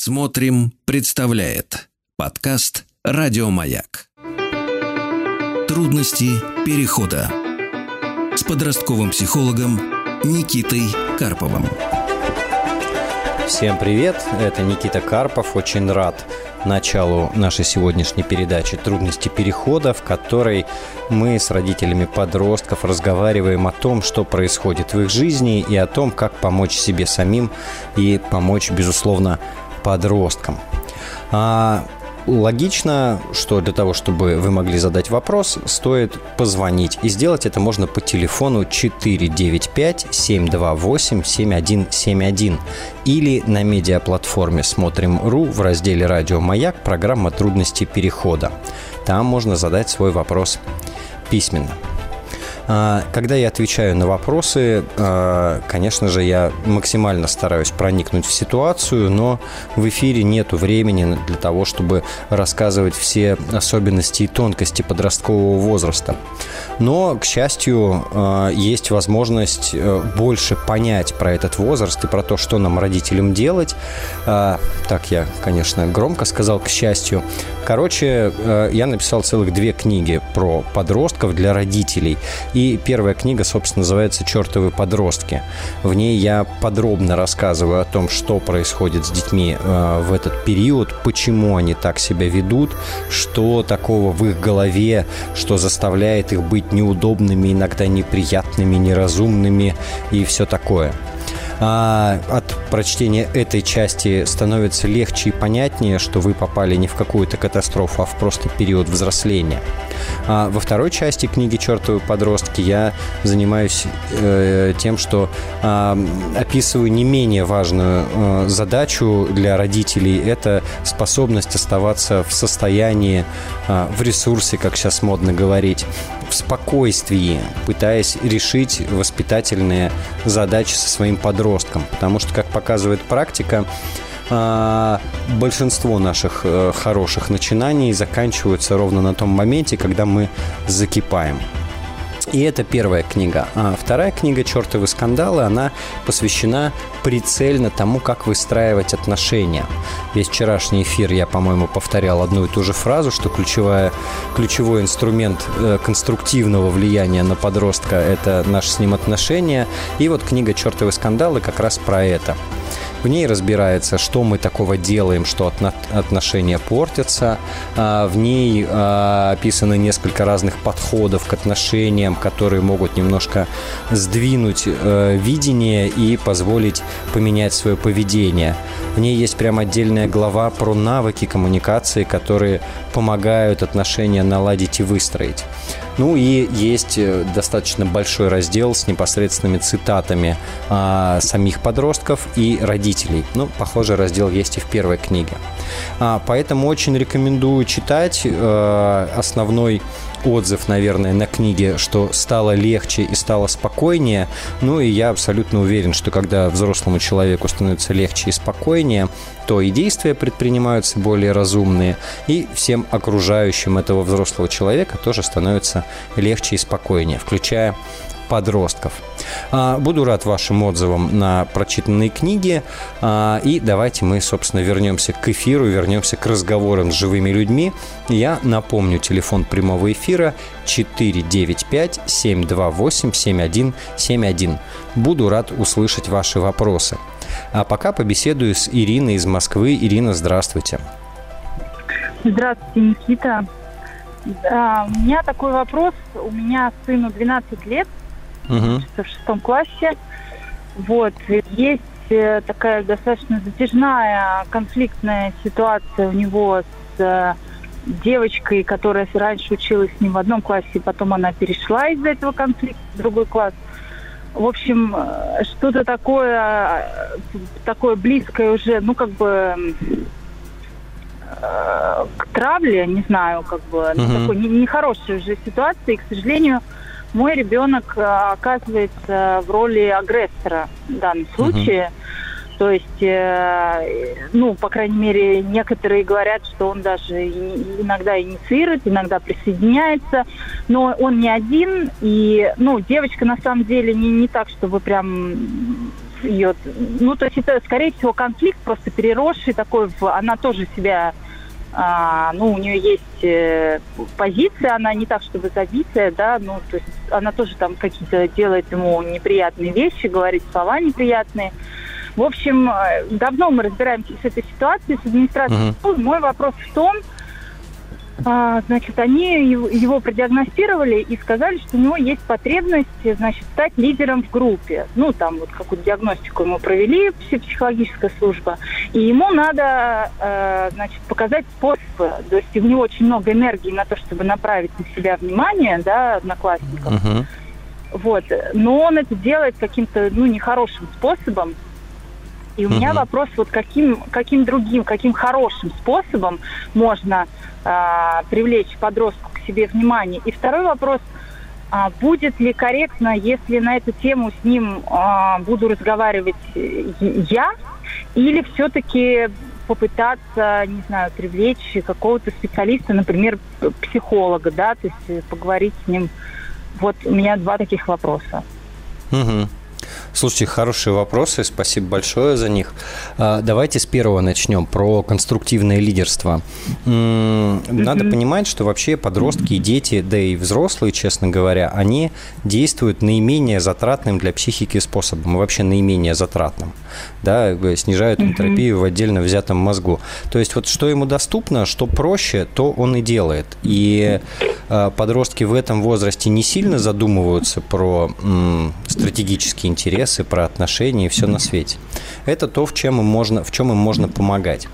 Смотрим, представляет подкаст Радиомаяк. Трудности перехода с подростковым психологом Никитой Карповым. Всем привет, это Никита Карпов. Очень рад началу нашей сегодняшней передачи «Трудности перехода», в которой мы с родителями подростков разговариваем о том, что происходит в их жизни и о том, как помочь себе самим и помочь, безусловно, подросткам. А логично, что для того, чтобы вы могли задать вопрос, стоит позвонить. И сделать это можно по телефону 495-728-7171 или на медиаплатформе «Смотрим.ру» в разделе «Радио Маяк» программа «Трудности перехода». Там можно задать свой вопрос письменно. А, когда я отвечаю на вопросы, а, конечно же, я максимально стараюсь проникнуть в ситуацию, но в эфире нет времени для того, чтобы рассказывать все особенности и тонкости подросткового возраста. Но, к счастью, а, есть возможность э, больше понять про этот возраст и про то, что нам, родителям, делать. Так я, конечно, громко сказал, к счастью. Короче, э, я написал целых две книги про подростков для родителей. И первая книга, собственно, называется «Чертовы подростки». В ней я подробно рассказываю о том, что происходит с детьми э, в этот период, почему они так себя ведут, что такого в их голове, что заставляет их быть неудобными, иногда неприятными, неразумными и все такое а, от прочтения этой части становится легче и понятнее, что вы попали не в какую-то катастрофу, а в просто период взросления. А во второй части книги «Чертовы подростки» я занимаюсь э, тем, что э, описываю не менее важную э, задачу для родителей. Это способность оставаться в состоянии, э, в ресурсе, как сейчас модно говорить, в спокойствии, пытаясь решить воспитательные задачи со своим подростком. Потому что, как показывает практика, а, большинство наших э, хороших начинаний заканчиваются ровно на том моменте, когда мы закипаем. И это первая книга. А вторая книга «Чертовы скандалы», она посвящена прицельно тому, как выстраивать отношения. Весь вчерашний эфир я, по-моему, повторял одну и ту же фразу, что ключевая, ключевой инструмент э, конструктивного влияния на подростка – это наши с ним отношения. И вот книга «Чертовы скандалы» как раз про это – в ней разбирается, что мы такого делаем, что отношения портятся. А, в ней а, описано несколько разных подходов к отношениям, которые могут немножко сдвинуть э, видение и позволить поменять свое поведение. В ней есть прям отдельная глава про навыки коммуникации, которые помогают отношения наладить и выстроить. Ну и есть э, достаточно большой раздел с непосредственными цитатами а, самих подростков и родителей. Ну, похожий раздел есть и в первой книге. А, поэтому очень рекомендую читать. А, основной отзыв, наверное, на книге, что стало легче и стало спокойнее. Ну и я абсолютно уверен, что когда взрослому человеку становится легче и спокойнее, то и действия предпринимаются более разумные, и всем окружающим этого взрослого человека тоже становится легче и спокойнее, включая подростков. А, буду рад вашим отзывам на прочитанные книги. А, и давайте мы, собственно, вернемся к эфиру, вернемся к разговорам с живыми людьми. Я напомню, телефон прямого эфира 495-728-7171. Буду рад услышать ваши вопросы. А пока побеседую с Ириной из Москвы. Ирина, здравствуйте. Здравствуйте, Никита. Да, у меня такой вопрос. У меня сыну 12 лет, угу. в шестом классе. Вот. Есть э, такая достаточно затяжная конфликтная ситуация у него с э, девочкой, которая раньше училась с ним в одном классе, потом она перешла из-за этого конфликта в другой класс. В общем, э, что-то такое, такое близкое уже, ну, как бы к травле, не знаю, как бы, ну, такой нехорошей уже ситуации. И, к сожалению, мой ребенок э, оказывается в роли агрессора в данном случае. Uh-huh. То есть, э, ну, по крайней мере, некоторые говорят, что он даже иногда инициирует, иногда присоединяется, но он не один, и, ну, девочка на самом деле не, не так, чтобы прям ее, ну, то есть это, скорее всего, конфликт просто переросший такой, в, она тоже себя, а, ну, у нее есть э, позиция, она не так, чтобы забитая, да, ну, то есть она тоже там какие-то делает ему неприятные вещи, говорит слова неприятные. В общем, э, давно мы разбираемся с этой ситуацией, с администрацией. Uh-huh. Мой вопрос в том, а, значит, они его продиагностировали и сказали, что у него есть потребность, значит, стать лидером в группе. Ну, там вот какую-то диагностику ему провели, психологическая служба. И ему надо, э, значит, показать способы. То есть у него очень много энергии на то, чтобы направить на себя внимание, да, одноклассников. Uh-huh. Вот. Но он это делает каким-то, ну, нехорошим способом. И у меня вопрос, вот каким, каким другим, каким хорошим способом можно а, привлечь подростку к себе внимание. И второй вопрос, а, будет ли корректно, если на эту тему с ним а, буду разговаривать я, или все-таки попытаться, не знаю, привлечь какого-то специалиста, например, психолога, да, то есть поговорить с ним. Вот у меня два таких вопроса. Угу. Слушайте, хорошие вопросы, спасибо большое за них. А, давайте с первого начнем, про конструктивное лидерство. Надо понимать, что вообще подростки и дети, да и взрослые, честно говоря, они действуют наименее затратным для психики способом, вообще наименее затратным. Да, снижают энтропию в отдельно взятом мозгу. То есть вот что ему доступно, что проще, то он и делает. И а, подростки в этом возрасте не сильно задумываются про стратегические интересы, про отношения и все на свете. Это то, в чем им можно, в чем им можно помогать.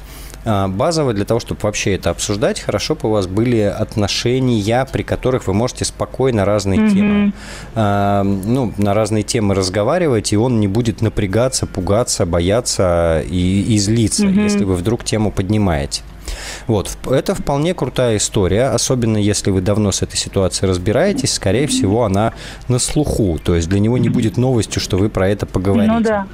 А, базово для того, чтобы вообще это обсуждать, хорошо бы у вас были отношения, при которых вы можете спокойно разные mm-hmm. темы, э, ну, на разные темы разговаривать, и он не будет напрягаться, пугаться, бояться и, и злиться, mm-hmm. если вы вдруг тему поднимаете. Вот, это вполне крутая история, особенно если вы давно с этой ситуацией разбираетесь, скорее всего, она на слуху, то есть для него не будет новостью, что вы про это поговорите. Ну да.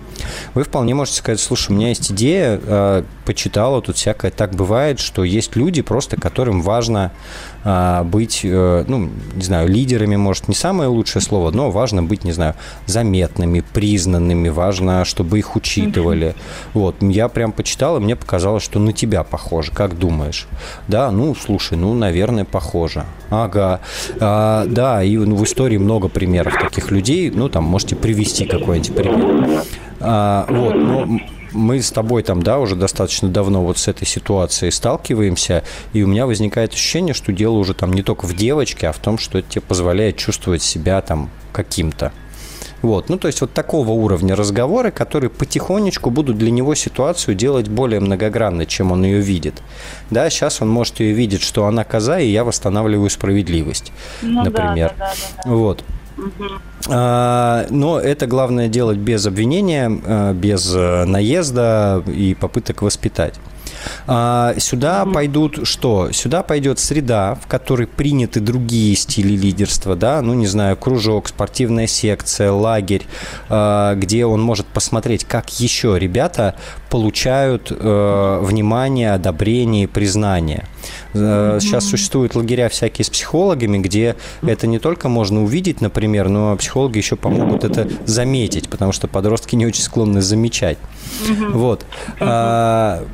Вы вполне можете сказать, слушай, у меня есть идея, э, почитала, тут всякое так бывает, что есть люди просто, которым важно э, быть, э, ну, не знаю, лидерами, может, не самое лучшее слово, но важно быть, не знаю, заметными, признанными, важно, чтобы их учитывали. Вот, я прям почитал, и мне показалось, что на тебя похоже как думаешь? Да, ну, слушай, ну, наверное, похоже. Ага. А, да, и ну, в истории много примеров таких людей. Ну, там, можете привести какой-нибудь пример. А, вот, но мы с тобой там, да, уже достаточно давно вот с этой ситуацией сталкиваемся, и у меня возникает ощущение, что дело уже там не только в девочке, а в том, что это тебе позволяет чувствовать себя там каким-то. Вот. Ну, то есть вот такого уровня разговоры, которые потихонечку будут для него ситуацию делать более многогранной, чем он ее видит. Да, сейчас он может ее видеть, что она коза, и я восстанавливаю справедливость, ну, например. Да, да, да, да. Вот. А, но это главное делать без обвинения, а, без э, наезда и попыток воспитать. А, сюда mm-hmm. пойдут что? Сюда пойдет среда, в которой приняты другие стили лидерства, да, ну, не знаю, кружок, спортивная секция, лагерь, а, где он может посмотреть, как еще ребята получают а, внимание, одобрение и признание. Сейчас существуют лагеря всякие с психологами, где это не только можно увидеть, например, но психологи еще помогут это заметить, потому что подростки не очень склонны замечать. Вот. А,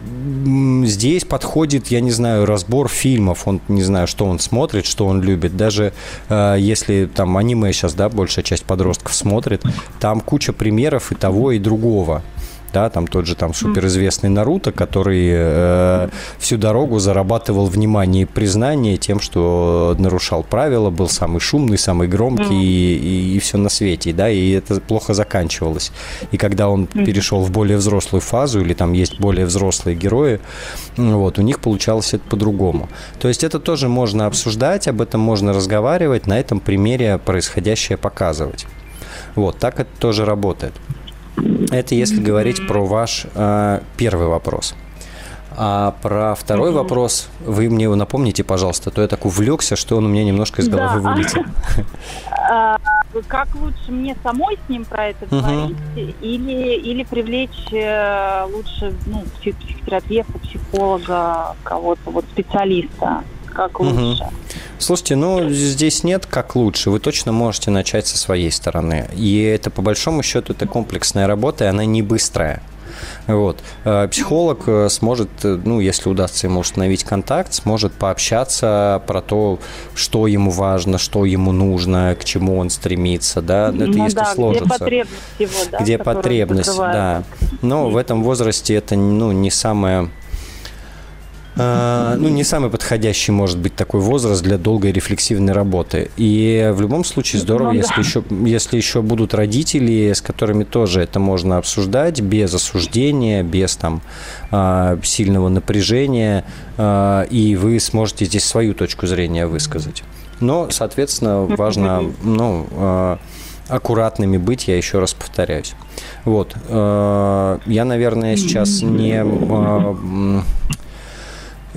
здесь подходит, я не знаю, разбор фильмов. Он не знаю, что он смотрит, что он любит. Даже э, если там аниме сейчас, да, большая часть подростков смотрит, там куча примеров и того, и другого да, там тот же там суперизвестный Наруто, который э, всю дорогу зарабатывал внимание и признание тем, что нарушал правила, был самый шумный, самый громкий и, и, и все на свете, да, и это плохо заканчивалось. И когда он перешел в более взрослую фазу, или там есть более взрослые герои, вот, у них получалось это по-другому. То есть это тоже можно обсуждать, об этом можно разговаривать, на этом примере происходящее показывать. Вот, так это тоже работает. Это если говорить про ваш э, первый вопрос. А про второй mm-hmm. вопрос вы мне его напомните, пожалуйста, то я так увлекся, что он у меня немножко из головы да. вылетел. А, как лучше мне самой с ним про это говорить или, или привлечь э, лучше ну, психотерапевта, психолога, кого-то, вот специалиста? Как лучше. Угу. Слушайте, ну здесь нет как лучше. Вы точно можете начать со своей стороны. И это по большому счету это комплексная работа, и она не быстрая. Вот. Э, психолог э, сможет, э, ну, если удастся ему установить контакт, сможет пообщаться про то, что ему важно, что ему нужно, к чему он стремится, да, это ну, если да, сложится. Где потребность его, да, Где потребность, да. Но в этом возрасте это, ну, не самое ну, не самый подходящий может быть такой возраст для долгой рефлексивной работы. И в любом случае здорово, ну, если, еще, если еще будут родители, с которыми тоже это можно обсуждать без осуждения, без там а, сильного напряжения, а, и вы сможете здесь свою точку зрения высказать. Но, соответственно, важно, ну, аккуратными быть, я еще раз повторяюсь. Вот. Я, наверное, сейчас не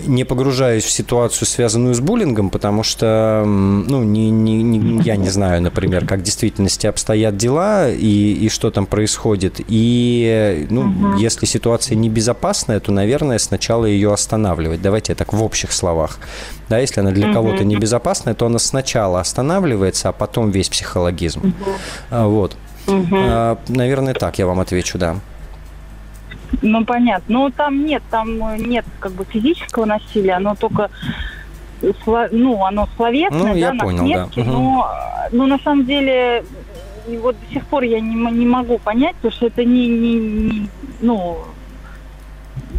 не погружаюсь в ситуацию, связанную с буллингом, потому что, ну, не, не, не, я не знаю, например, как в действительности обстоят дела и, и что там происходит. И, ну, угу. если ситуация небезопасная, то, наверное, сначала ее останавливать. Давайте так в общих словах. Да, если она для угу. кого-то небезопасная, то она сначала останавливается, а потом весь психологизм. Угу. Вот. Угу. Наверное, так я вам отвечу, да. Ну, понятно. Но там нет, там нет как бы физического насилия, оно только ну, оно словесное, ну, да, на понял, смерти, да. но, но на самом деле вот до сих пор я не, не могу понять, потому что это не, не, не ну,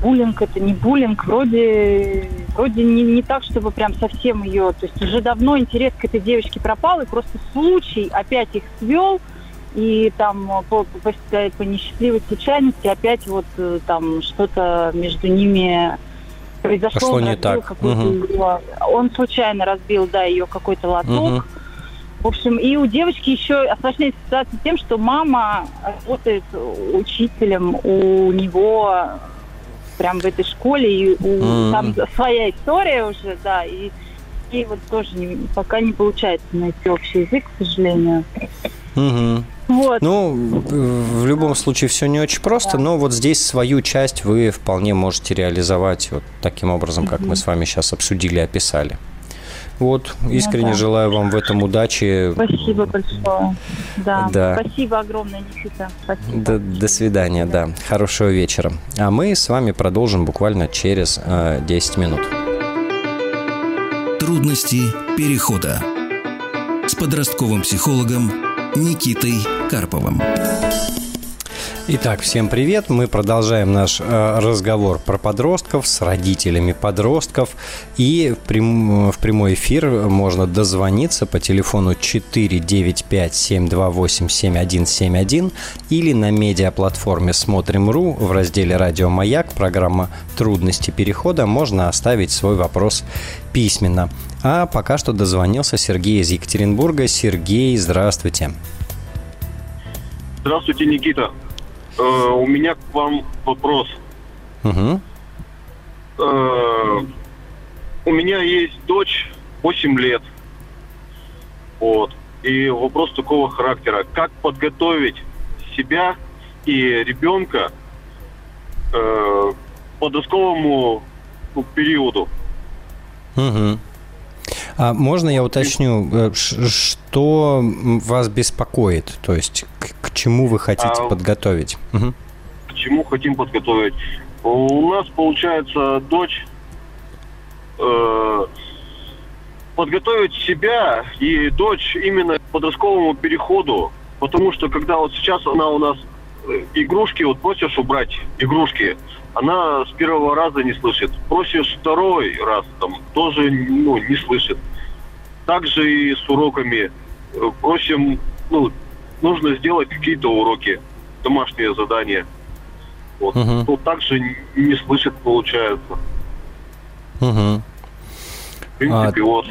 буллинг, это не буллинг, вроде, вроде не, не так, чтобы прям совсем ее, то есть уже давно интерес к этой девочке пропал, и просто случай опять их свел, и там э, по, по, по несчастливой случайности опять вот э, там что-то между ними произошло. Пошло не так. Угу. Он случайно разбил, да, ее какой-то лоток. Угу. В общем, и у девочки еще осложняется ситуация тем, что мама работает учителем у него прям в этой школе, и у, mm там своя история уже, да, и, и вот тоже не, пока не получается найти общий язык, к сожалению. Угу. Вот. Ну, в любом случае все не очень просто, да. но вот здесь свою часть вы вполне можете реализовать вот таким образом, как угу. мы с вами сейчас обсудили описали. Вот, искренне ну, да. желаю вам в этом удачи. Спасибо большое. Да. да. Спасибо огромное, Никита. Спасибо. До, до свидания, да. да. Хорошего вечера. А мы с вами продолжим буквально через э, 10 минут. Трудности перехода с подростковым психологом Никитой Карповым. Итак, всем привет. Мы продолжаем наш э, разговор про подростков с родителями подростков. И в, прям, в прямой эфир можно дозвониться по телефону 495-728-7171 или на медиаплатформе «Смотрим.ру» в разделе «Радио Маяк» программа «Трудности перехода» можно оставить свой вопрос письменно. А пока что дозвонился Сергей из Екатеринбурга. Сергей, здравствуйте. Здравствуйте, Никита. Э, у меня к вам вопрос. Угу. Э, у меня есть дочь 8 лет. Вот. И вопрос такого характера. Как подготовить себя и ребенка э, к подростковому ну, периоду? Угу. А можно я уточню, э, что вас беспокоит? То есть к, к чему вы хотите а, подготовить? Угу. К чему хотим подготовить? У нас, получается, дочь э, подготовить себя и дочь именно к подростковому переходу, потому что когда вот сейчас она у нас э, игрушки, вот просишь убрать игрушки, она с первого раза не слышит. Просишь второй раз, там, тоже ну, не слышит. Также и с уроками. Просим, ну, нужно сделать какие-то уроки, домашние задания. Вот. Угу. Ну, также не слышит, получается. Угу. В принципе, а... вот.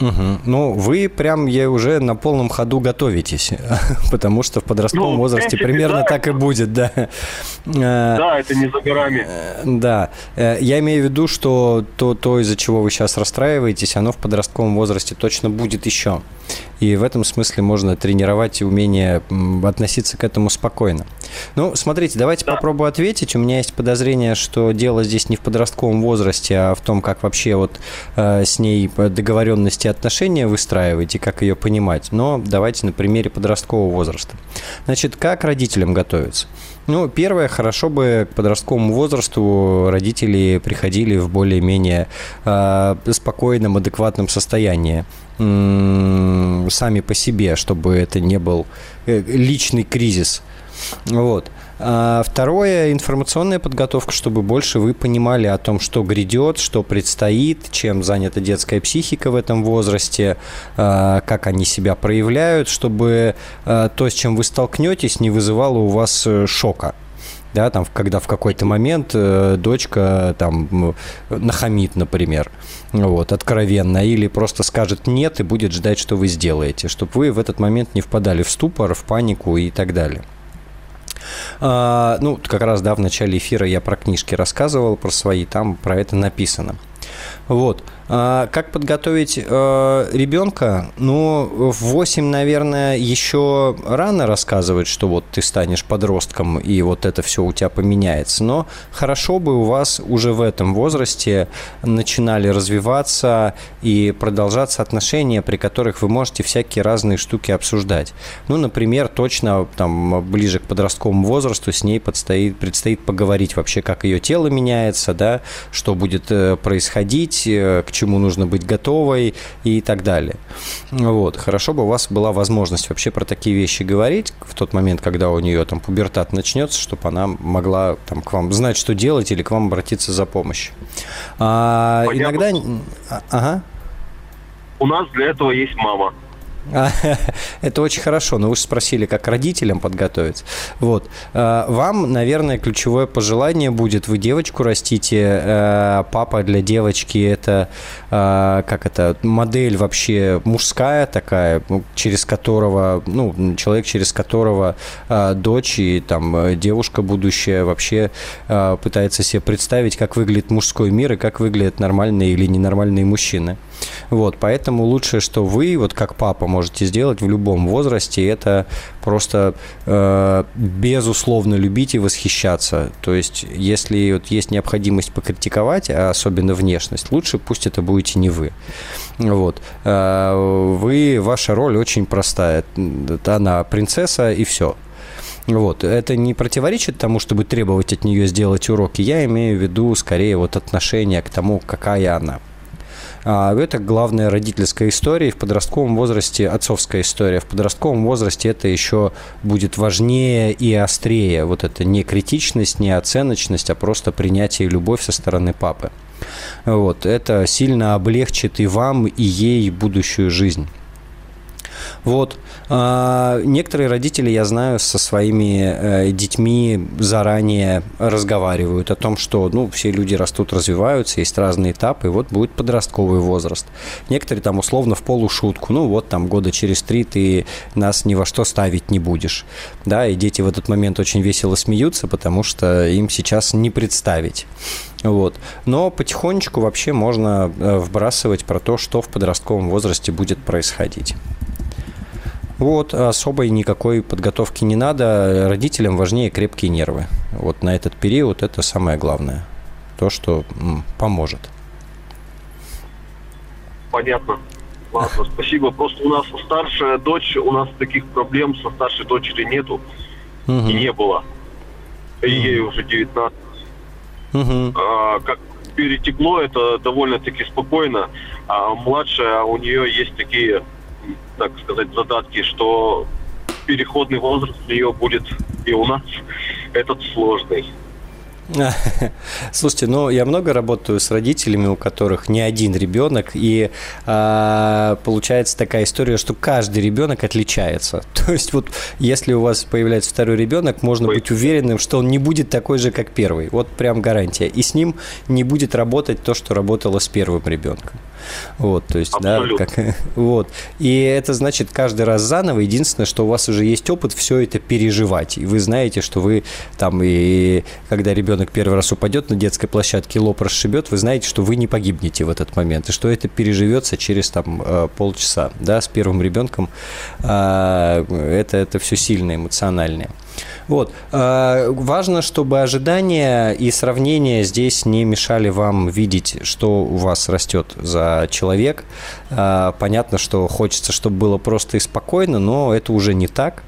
Угу. Ну, вы прям я уже на полном ходу готовитесь, потому что в подростковом ну, возрасте принципе, примерно да. так и будет, да. Э, да, это не за горами. Э, да. Э, я имею в виду, что то, то из-за чего вы сейчас расстраиваетесь, оно в подростковом возрасте точно будет еще. И в этом смысле можно тренировать умение относиться к этому спокойно. Ну, смотрите, давайте да. попробую ответить. У меня есть подозрение, что дело здесь не в подростковом возрасте, а в том, как вообще вот э, с ней договоренности отношения выстраивать и как ее понимать. Но давайте на примере подросткового возраста. Значит, как родителям готовиться? Ну, первое, хорошо бы к подростковому возрасту родители приходили в более-менее э, спокойном, адекватном состоянии сами по себе, чтобы это не был э, личный кризис. Вот. А второе, информационная подготовка, чтобы больше вы понимали о том, что грядет, что предстоит, чем занята детская психика в этом возрасте, а, как они себя проявляют, чтобы а, то, с чем вы столкнетесь, не вызывало у вас э, шока да, там, когда в какой-то момент э, дочка там нахамит, например, вот, откровенно, или просто скажет нет и будет ждать, что вы сделаете, чтобы вы в этот момент не впадали в ступор, в панику и так далее. А, ну, как раз, да, в начале эфира я про книжки рассказывал, про свои, там про это написано. Вот. А как подготовить э, ребенка? Ну, в 8, наверное, еще рано рассказывать, что вот ты станешь подростком, и вот это все у тебя поменяется. Но хорошо бы у вас уже в этом возрасте начинали развиваться и продолжаться отношения, при которых вы можете всякие разные штуки обсуждать. Ну, например, точно там ближе к подростковому возрасту с ней предстоит, предстоит поговорить вообще, как ее тело меняется, да, что будет э, происходить, э, к чему нужно быть готовой и так далее. Вот. Хорошо бы у вас была возможность вообще про такие вещи говорить в тот момент, когда у нее там пубертат начнется, чтобы она могла там к вам знать, что делать или к вам обратиться за помощью. А, иногда... А, ага. У нас для этого есть мама. Это очень хорошо, но вы же спросили, как родителям подготовиться. Вот. А, вам, наверное, ключевое пожелание будет, вы девочку растите, а, папа для девочки это, а, как это, модель вообще мужская такая, ну, через которого, ну, человек, через которого дочь и там девушка будущая вообще пытается себе представить, как выглядит мужской мир и как выглядят нормальные или ненормальные мужчины. Вот, поэтому лучшее, что вы, вот как папа, можете сделать в любом возрасте, это просто э, безусловно любить и восхищаться. То есть, если вот есть необходимость покритиковать, а особенно внешность, лучше пусть это будете не вы. Вот. Э, вы, ваша роль очень простая. Она принцесса и все. Вот. Это не противоречит тому, чтобы требовать от нее сделать уроки. Я имею в виду скорее вот отношение к тому, какая она. А, это главная родительская история. В подростковом возрасте отцовская история. В подростковом возрасте это еще будет важнее и острее. Вот это не критичность, не оценочность, а просто принятие и любовь со стороны папы. Вот. Это сильно облегчит и вам, и ей будущую жизнь. Вот. А, некоторые родители, я знаю, со своими э, детьми заранее разговаривают о том, что ну, все люди растут, развиваются, есть разные этапы, вот будет подростковый возраст. Некоторые там условно в полушутку, ну вот там года через три ты нас ни во что ставить не будешь. Да, и дети в этот момент очень весело смеются, потому что им сейчас не представить. Вот. Но потихонечку вообще можно э, вбрасывать про то, что в подростковом возрасте будет происходить. Вот, особой никакой подготовки не надо. Родителям важнее крепкие нервы. Вот на этот период это самое главное. То, что м, поможет. Понятно. Ладно, спасибо. Просто у нас старшая дочь, у нас таких проблем со старшей дочерью нету. Угу. И не было. Ей угу. уже 19. Угу. А, как перетекло, это довольно-таки спокойно. А младшая, у нее есть такие так сказать, задатки, что переходный возраст у нее будет и у нас этот сложный. Слушайте, ну я много работаю с родителями, у которых не один ребенок, и а, получается такая история, что каждый ребенок отличается. То есть вот если у вас появляется второй ребенок, можно Ой. быть уверенным, что он не будет такой же, как первый. Вот прям гарантия. И с ним не будет работать то, что работало с первым ребенком. Вот, то есть, Абсолютно. да, как, вот. И это значит каждый раз заново. Единственное, что у вас уже есть опыт все это переживать. И вы знаете, что вы там и когда ребенок первый раз упадет на детской площадке, лоб расшибет, вы знаете, что вы не погибнете в этот момент, и что это переживется через там э, полчаса, да, с первым ребенком. А, это, это все сильно эмоциональное. Вот. А, важно, чтобы ожидания и сравнения здесь не мешали вам видеть, что у вас растет за человек. А, понятно, что хочется, чтобы было просто и спокойно, но это уже не так.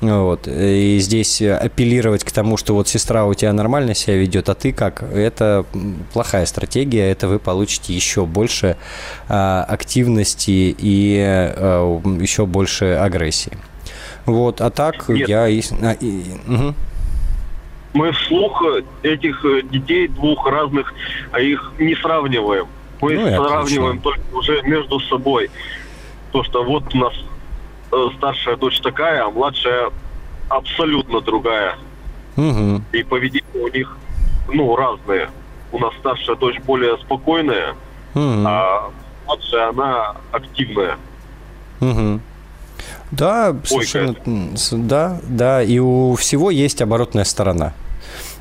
Вот. И здесь апеллировать к тому, что вот сестра у тебя нормально себя ведет, а ты как, это плохая стратегия, это вы получите еще больше а, активности и еще больше агрессии. Вот, а так Нет. я... И, и, угу. Мы вслух этих детей двух разных, а их не сравниваем. Мы ну, сравниваем отлично. только уже между собой. То, что вот у нас Э, старшая дочь такая, а младшая абсолютно другая. Угу. И поведение у них, ну, разные. У нас старшая дочь более спокойная, угу. а младшая она активная. Угу. Да, совершенно, да, да, и у всего есть оборотная сторона.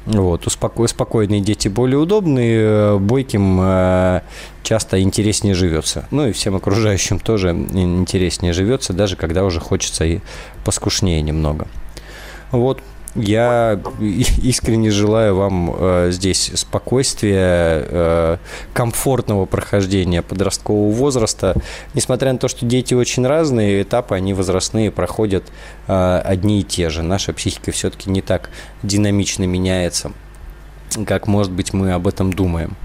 Вот, успоко... спокойные дети более удобные, э, бойким э, часто интереснее живется. Ну и всем окружающим тоже интереснее живется, даже когда уже хочется и поскушнее немного. Вот, я искренне желаю вам э, здесь спокойствия, э, комфортного прохождения подросткового возраста. Несмотря на то, что дети очень разные, этапы, они возрастные, проходят э, одни и те же. Наша психика все-таки не так динамично меняется как, может быть, мы об этом думаем.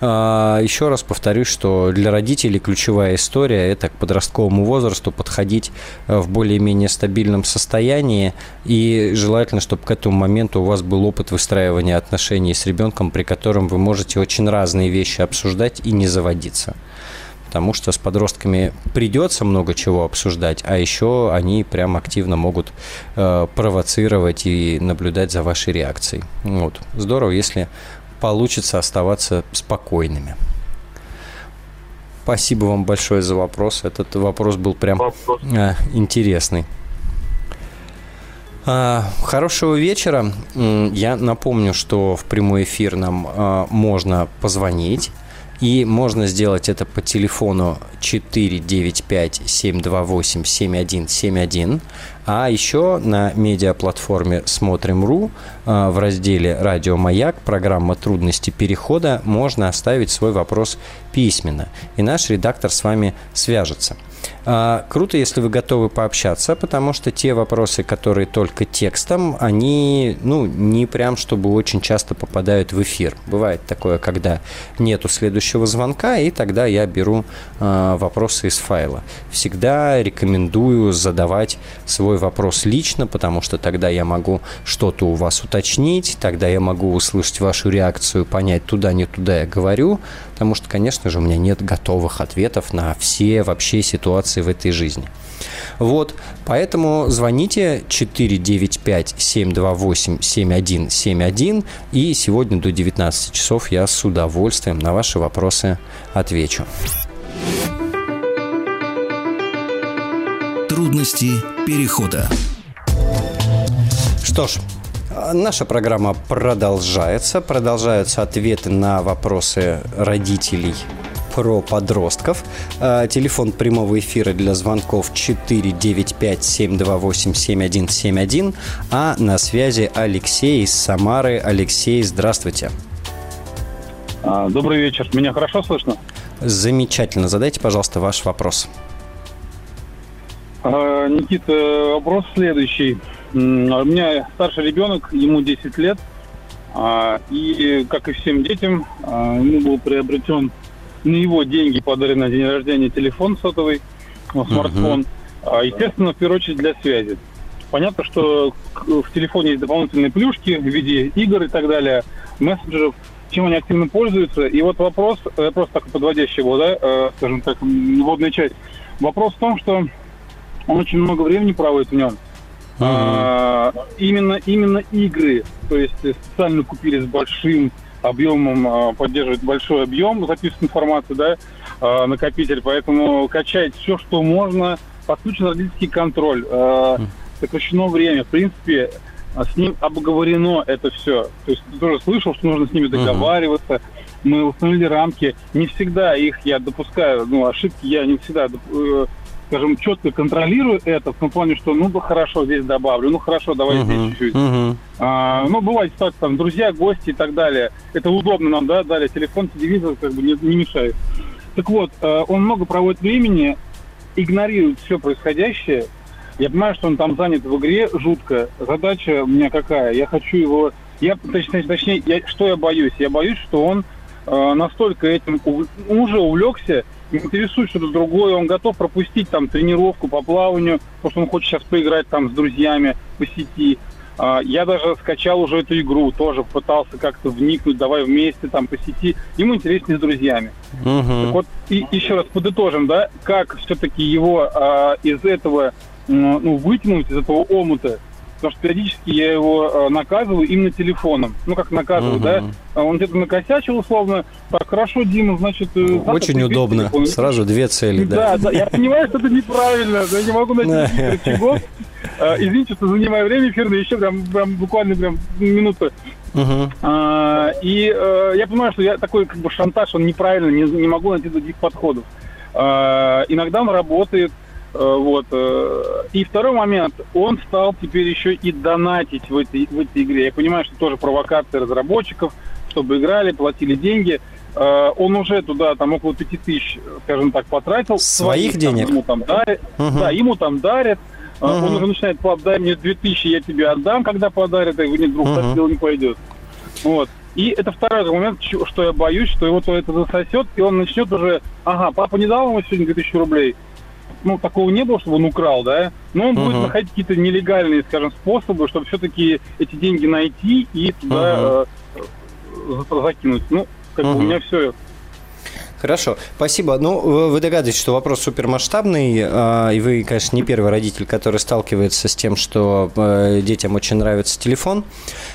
А, еще раз повторюсь, что для родителей ключевая история – это к подростковому возрасту подходить э, в более-менее стабильном состоянии, и желательно, чтобы к этому моменту у вас был опыт выстраивания отношений с ребенком, при котором вы можете очень разные вещи обсуждать и не заводиться потому что с подростками придется много чего обсуждать, а еще они прям активно могут э, провоцировать и наблюдать за вашей реакцией. Вот. Здорово, если получится оставаться спокойными. Спасибо вам большое за вопрос. Этот вопрос был прям э, интересный. А, хорошего вечера. Я напомню, что в прямой эфир нам а, можно позвонить и можно сделать это по телефону 495-728-7171. А еще на медиаплатформе «Смотрим.ру» а, в разделе «Радио Маяк» программа «Трудности перехода» можно оставить свой вопрос письменно. И наш редактор с вами свяжется – круто, если вы готовы пообщаться, потому что те вопросы, которые только текстом, они, ну, не прям, чтобы очень часто попадают в эфир. Бывает такое, когда нету следующего звонка, и тогда я беру э, вопросы из файла. Всегда рекомендую задавать свой вопрос лично, потому что тогда я могу что-то у вас уточнить, тогда я могу услышать вашу реакцию, понять, туда, не туда я говорю, потому что, конечно же, у меня нет готовых ответов на все вообще ситуации в этой жизни. Вот, поэтому звоните 495-728-7171, и сегодня до 19 часов я с удовольствием на ваши вопросы отвечу. Трудности перехода. Что ж, Наша программа продолжается. Продолжаются ответы на вопросы родителей про подростков. А, телефон прямого эфира для звонков 495-728-7171. А на связи Алексей из Самары. Алексей, здравствуйте. А, добрый вечер. Меня хорошо слышно? Замечательно. Задайте, пожалуйста, ваш вопрос. А, Никита, вопрос следующий. У меня старший ребенок, ему 10 лет, а, и, как и всем детям, ему был приобретен на его деньги подарен на день рождения телефон сотовый, ну, смартфон. Uh-huh. Естественно, в первую очередь для связи. Понятно, что в телефоне есть дополнительные плюшки в виде игр и так далее, мессенджеров, чем они активно пользуются. И вот вопрос, вопрос так подводящий его, да, э, скажем так, вводная часть. Вопрос в том, что он очень много времени проводит в нем. А, именно, именно игры, то есть специально купили с большим объемом, а, поддерживает большой объем записывать информацию, да, а, накопитель, поэтому качать все, что можно, подключен родительский контроль, а, сокращено время, в принципе, с ним обговорено это все. То есть ты тоже слышал, что нужно с ними договариваться, мы установили рамки. Не всегда их я допускаю, ну, ошибки я не всегда э, скажем, четко контролирую это, в том плане, что, ну, хорошо, здесь добавлю, ну, хорошо, давай uh-huh, здесь чуть-чуть. Uh-huh. А, ну, бывает ситуация, там, друзья, гости и так далее. Это удобно нам, да, далее телефон, телевизор, как бы не, не мешает. Так вот, э, он много проводит времени, игнорирует все происходящее. Я понимаю, что он там занят в игре жутко. Задача у меня какая? Я хочу его... Я, точнее, точнее я, что я боюсь? Я боюсь, что он э, настолько этим уже увлекся, интересует что-то другое, он готов пропустить там тренировку по плаванию, потому что он хочет сейчас поиграть там с друзьями по сети. А, я даже скачал уже эту игру, тоже пытался как-то вникнуть, давай вместе там по сети. Ему интереснее с друзьями. Uh-huh. Так вот, и еще раз подытожим, да, как все-таки его а, из этого ну, вытянуть, из этого омута, потому что периодически я его э, наказываю именно телефоном. Ну, как наказываю, uh-huh. да? Он где-то накосячил условно. Так, хорошо, Дима, значит... Э, Очень удобно. Телефон. Сразу две цели, да. Да, да. Я понимаю, что это неправильно. Я не могу найти рычагов. А, извините, что занимаю время эфирное, еще прям, прям буквально прям минуты. Uh-huh. А, и а, я понимаю, что я такой как бы шантаж, он неправильно, не, не могу найти других подходов. А, иногда он работает, Э, вот. Э, и второй момент, он стал теперь еще и донатить в этой, в этой игре. Я понимаю, что тоже провокация разработчиков, чтобы играли, платили деньги. Э, он уже туда там около пяти тысяч, скажем так, потратил. Своих, своих денег? Там, ему там дарят. Угу. Да, ему там дарят. Угу. Он уже начинает, пап, дай мне 2000, я тебе отдам, когда подарят. Я говорю, нет, друг, угу. так дело не пойдет. Вот. И это второй момент, что я боюсь, что его то это засосет, и он начнет уже, ага, папа не дал ему сегодня 2000 рублей, ну, такого не было, чтобы он украл, да, но он uh-huh. будет находить какие-то нелегальные, скажем, способы, чтобы все-таки эти деньги найти и туда uh-huh. э, закинуть. Ну, как uh-huh. бы у меня все Хорошо, спасибо. Ну, вы догадываетесь, что вопрос супермасштабный, а, и вы, конечно, не первый родитель, который сталкивается с тем, что э, детям очень нравится телефон.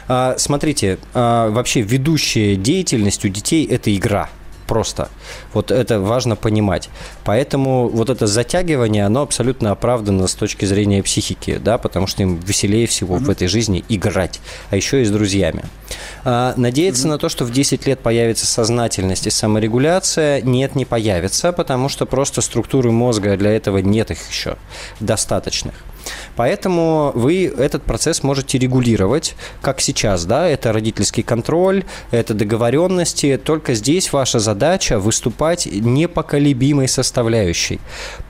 А, смотрите, а, вообще ведущая деятельность у детей – это игра – просто. Вот это важно понимать. Поэтому вот это затягивание, оно абсолютно оправдано с точки зрения психики, да, потому что им веселее всего mm-hmm. в этой жизни играть, а еще и с друзьями. А, надеяться mm-hmm. на то, что в 10 лет появится сознательность и саморегуляция, нет, не появится, потому что просто структуры мозга для этого нет их еще достаточных. Поэтому вы этот процесс можете регулировать, как сейчас, да, это родительский контроль, это договоренности, только здесь ваша задача выступать непоколебимой составляющей.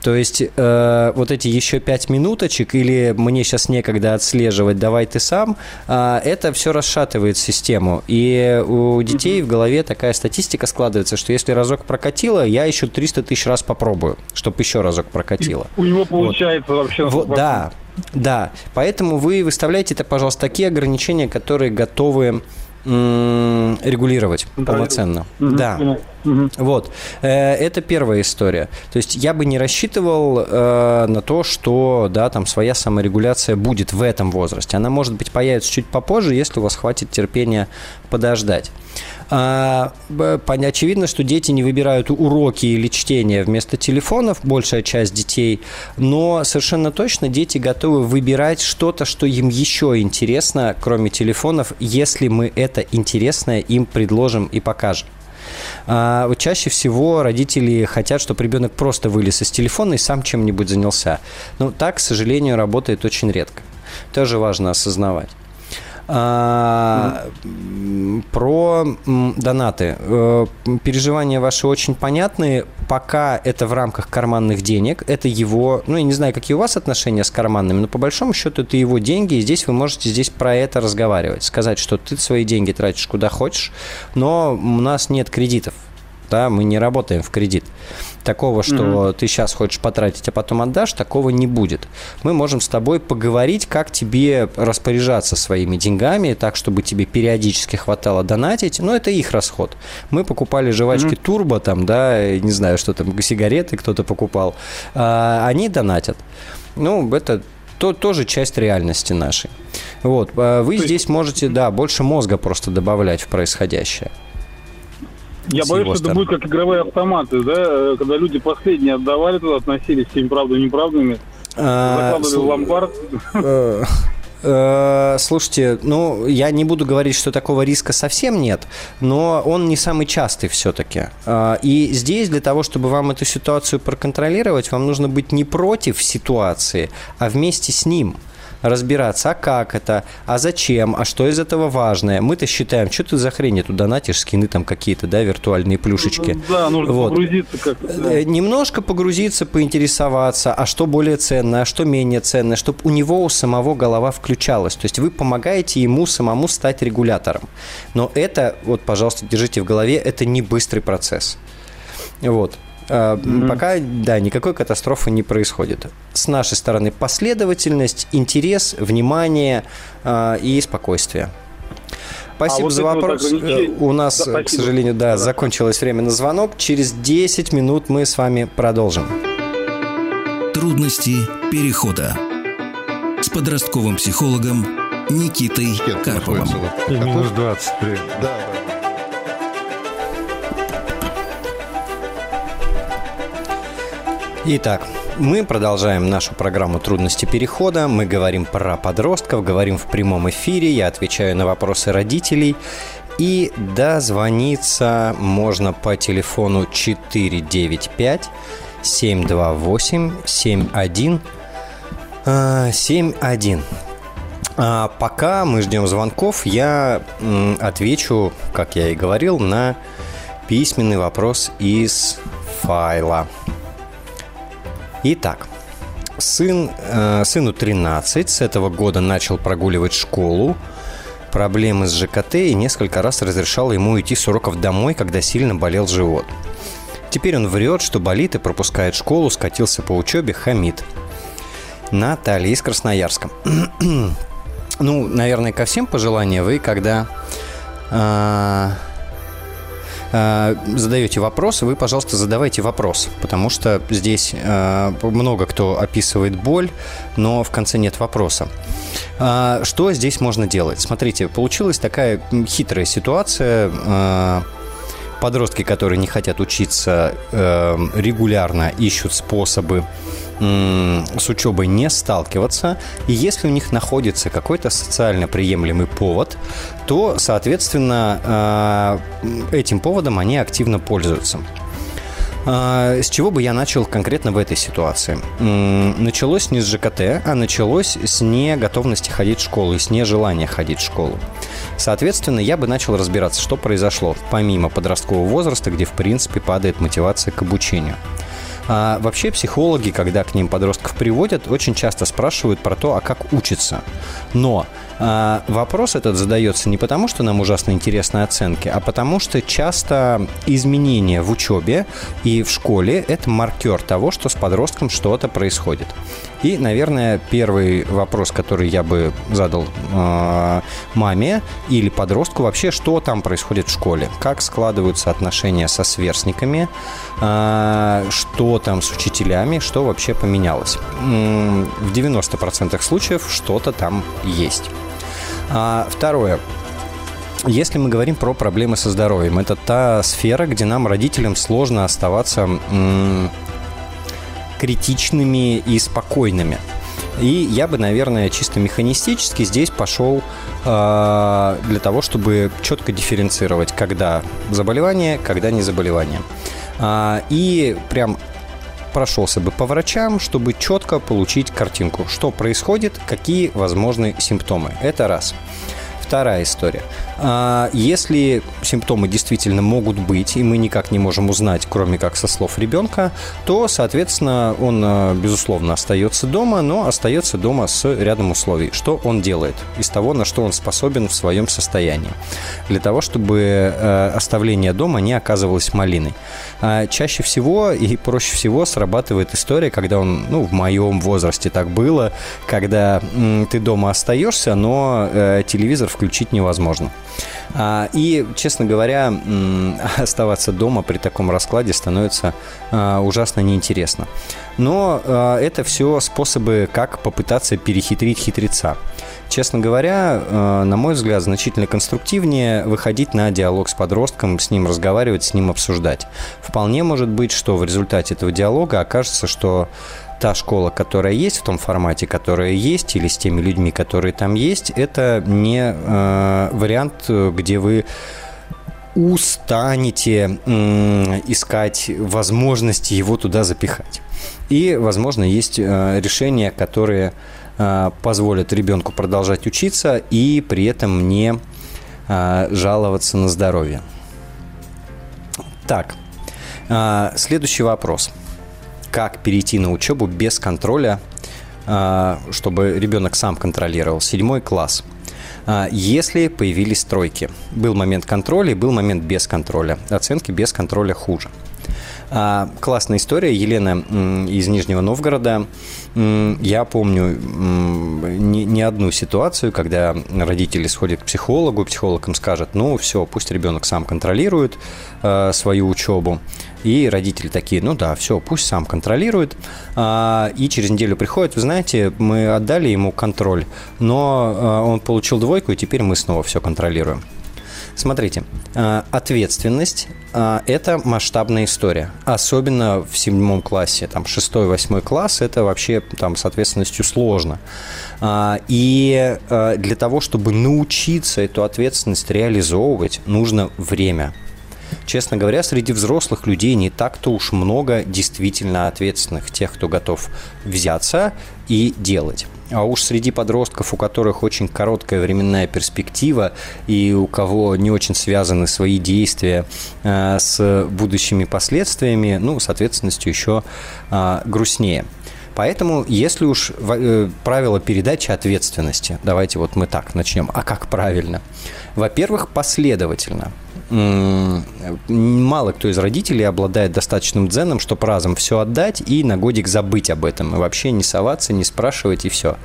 То есть э, вот эти еще пять минуточек или мне сейчас некогда отслеживать, давай ты сам, э, это все расшатывает систему. И у детей в голове такая статистика складывается, что если разок прокатило, я еще 300 тысяч раз попробую, чтобы еще разок прокатило. И у него получается вот. вообще... Вот, да, да, поэтому вы выставляете, это, пожалуйста, такие ограничения, которые готовы регулировать полноценно. Угу. Да. Угу. Вот. Э, это первая история. То есть я бы не рассчитывал э, на то, что да, там своя саморегуляция будет в этом возрасте. Она, может быть, появится чуть попозже, если у вас хватит терпения подождать. А, очевидно, что дети не выбирают уроки или чтения вместо телефонов, большая часть детей, но совершенно точно дети готовы выбирать что-то, что им еще интересно, кроме телефонов, если мы это интересное им предложим и покажем. А, чаще всего родители хотят, чтобы ребенок просто вылез из телефона и сам чем-нибудь занялся. Но так, к сожалению, работает очень редко. Тоже важно осознавать. А, про донаты. Э, переживания ваши очень понятны. Пока это в рамках карманных денег, это его, ну, я не знаю, какие у вас отношения с карманными, но по большому счету это его деньги, и здесь вы можете здесь про это разговаривать, сказать, что ты свои деньги тратишь куда хочешь, но у нас нет кредитов, да, мы не работаем в кредит. Такого, что mm-hmm. ты сейчас хочешь потратить, а потом отдашь, такого не будет. Мы можем с тобой поговорить, как тебе распоряжаться своими деньгами, так, чтобы тебе периодически хватало донатить. Но это их расход. Мы покупали жвачки mm-hmm. турбо, там, да, не знаю, что там, сигареты кто-то покупал. А, они донатят. Ну, это то, тоже часть реальности нашей. Вот, а вы То здесь есть... можете, да, больше мозга просто добавлять в происходящее. Я боюсь, что это будет как игровые автоматы, да, э, когда люди последние отдавали туда, относились всеми правдами неправдами, а, закладывали в ломбард. Э, Э, слушайте, ну, я не буду говорить, что такого риска совсем нет, но он не самый частый все-таки. Э, и здесь для того, чтобы вам эту ситуацию проконтролировать, вам нужно быть не против ситуации, а вместе с ним – разбираться, а как это, а зачем, а что из этого важное. Мы-то считаем, что ты за хрень туда донатишь, скины там какие-то, да, виртуальные плюшечки. Да, нужно вот. погрузиться как-то. Да. Э, немножко погрузиться, поинтересоваться, а что более ценное, а что менее ценное, чтобы у него у самого голова включалась. То есть вы помогаете ему самому стать регулятором. Но это, вот, пожалуйста, держите в голове, это не быстрый процесс. Вот. Mm-hmm. Пока, да, никакой катастрофы не происходит. С нашей стороны последовательность, интерес, внимание э, и спокойствие. Спасибо а вот за вопрос. Вот э, У нас, да, к сожалению, да, да, закончилось время на звонок. Через 10 минут мы с вами продолжим. Трудности перехода с подростковым психологом Никитой Карповым. минус 20. Да, да. Итак, мы продолжаем нашу программу «Трудности перехода». Мы говорим про подростков, говорим в прямом эфире. Я отвечаю на вопросы родителей. И дозвониться можно по телефону 495 728 71 71. А пока мы ждем звонков, я отвечу, как я и говорил, на письменный вопрос из файла. Итак, сын, э, сыну 13, с этого года начал прогуливать школу, проблемы с ЖКТ и несколько раз разрешал ему идти с уроков домой, когда сильно болел живот. Теперь он врет, что болит и пропускает школу, скатился по учебе, хамит. Наталья из Красноярска. ну, наверное, ко всем пожелания вы, когда э, э, задаете вопрос, вы, пожалуйста, задавайте вопрос, потому что здесь э, много кто описывает боль, но в конце нет вопроса. Э, что здесь можно делать? Смотрите, получилась такая хитрая ситуация. Подростки, которые не хотят учиться э, регулярно, ищут способы с учебой не сталкиваться, и если у них находится какой-то социально приемлемый повод, то, соответственно, э, этим поводом они активно пользуются. А, с чего бы я начал конкретно в этой ситуации? Началось не с ЖКТ, а началось с неготовности ходить в школу и с нежелания ходить в школу. Соответственно, я бы начал разбираться, что произошло помимо подросткового возраста, где, в принципе, падает мотивация к обучению. А вообще психологи, когда к ним подростков приводят, очень часто спрашивают про то, а как учиться. Но а, вопрос этот задается не потому, что нам ужасно интересны оценки, а потому что часто изменения в учебе и в школе – это маркер того, что с подростком что-то происходит. И, наверное, первый вопрос, который я бы задал э, маме или подростку, вообще, что там происходит в школе, как складываются отношения со сверстниками, э, что там с учителями, что вообще поменялось. В 90% случаев что-то там есть. А, второе. Если мы говорим про проблемы со здоровьем, это та сфера, где нам, родителям, сложно оставаться м- критичными и спокойными. И я бы, наверное, чисто механистически здесь пошел э, для того, чтобы четко дифференцировать, когда заболевание, когда не заболевание. Э, и прям прошелся бы по врачам, чтобы четко получить картинку, что происходит, какие возможны симптомы. Это раз. Вторая история. А, если симптомы действительно могут быть, и мы никак не можем узнать, кроме как со слов ребенка, то, соответственно, он, а, безусловно, остается дома, но остается дома с рядом условий. Что он делает из того, на что он способен в своем состоянии? Для того, чтобы а, оставление дома не оказывалось малиной. Чаще всего и проще всего срабатывает история, когда он, ну, в моем возрасте так было, когда ты дома остаешься, но э, телевизор включить невозможно. А, и, честно говоря, оставаться дома при таком раскладе становится а, ужасно неинтересно. Но а, это все способы, как попытаться перехитрить хитреца. Честно говоря, на мой взгляд, значительно конструктивнее выходить на диалог с подростком, с ним разговаривать, с ним обсуждать. Вполне может быть, что в результате этого диалога окажется, что та школа, которая есть в том формате, которая есть, или с теми людьми, которые там есть, это не э, вариант, где вы устанете искать возможности его туда запихать. И, возможно, есть э, решения, которые э, позволят ребенку продолжать учиться и при этом не э, жаловаться на здоровье. Так, следующий вопрос. Как перейти на учебу без контроля, чтобы ребенок сам контролировал? Седьмой класс – а, если появились тройки. Был момент контроля и был момент без контроля. Оценки без контроля хуже. А, классная история. Елена из Нижнего Новгорода. Я помню не, одну ситуацию, когда родители сходят к психологу, психолог им скажет, ну все, пусть ребенок сам контролирует свою учебу. И родители такие, ну да, все, пусть сам контролирует. А, и через неделю приходит, вы знаете, мы отдали ему контроль, но а, он получил двойку, и теперь мы снова все контролируем. Смотрите, а, ответственность – это масштабная история. Особенно в седьмом классе, там, шестой, восьмой класс – это вообще там с ответственностью сложно. И для того, чтобы научиться эту ответственность реализовывать, нужно время – Честно говоря, среди взрослых людей не так-то уж много действительно ответственных, тех, кто готов взяться и делать. А уж среди подростков, у которых очень короткая временная перспектива и у кого не очень связаны свои действия э, с будущими последствиями, ну, с ответственностью еще э, грустнее. Поэтому, если уж э, правило передачи ответственности, давайте вот мы так начнем. А как правильно? Во-первых, последовательно мало кто из родителей обладает достаточным дзеном, чтобы разом все отдать и на годик забыть об этом. И вообще не соваться, не спрашивать и все.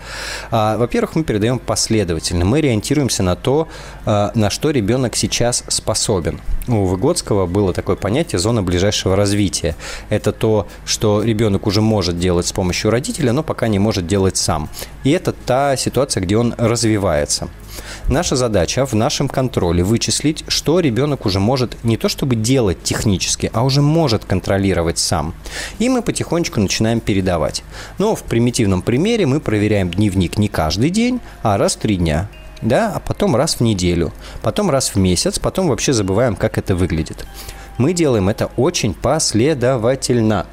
А, во-первых, мы передаем последовательно. Мы ориентируемся на то, а, на что ребенок сейчас способен. У Выгодского было такое понятие зона ближайшего развития. Это то, что ребенок уже может делать с помощью родителя, но пока не может делать сам. И это та ситуация, где он развивается. Наша задача в нашем контроле вычислить, что ребенок уже может не то чтобы делать технически, а уже может контролировать сам. И мы потихонечку начинаем передавать. Но в примитивном примере мы проверяем дневник не каждый день, а раз в три дня да, а потом раз в неделю, потом раз в месяц, потом вообще забываем, как это выглядит. Мы делаем это очень последовательно.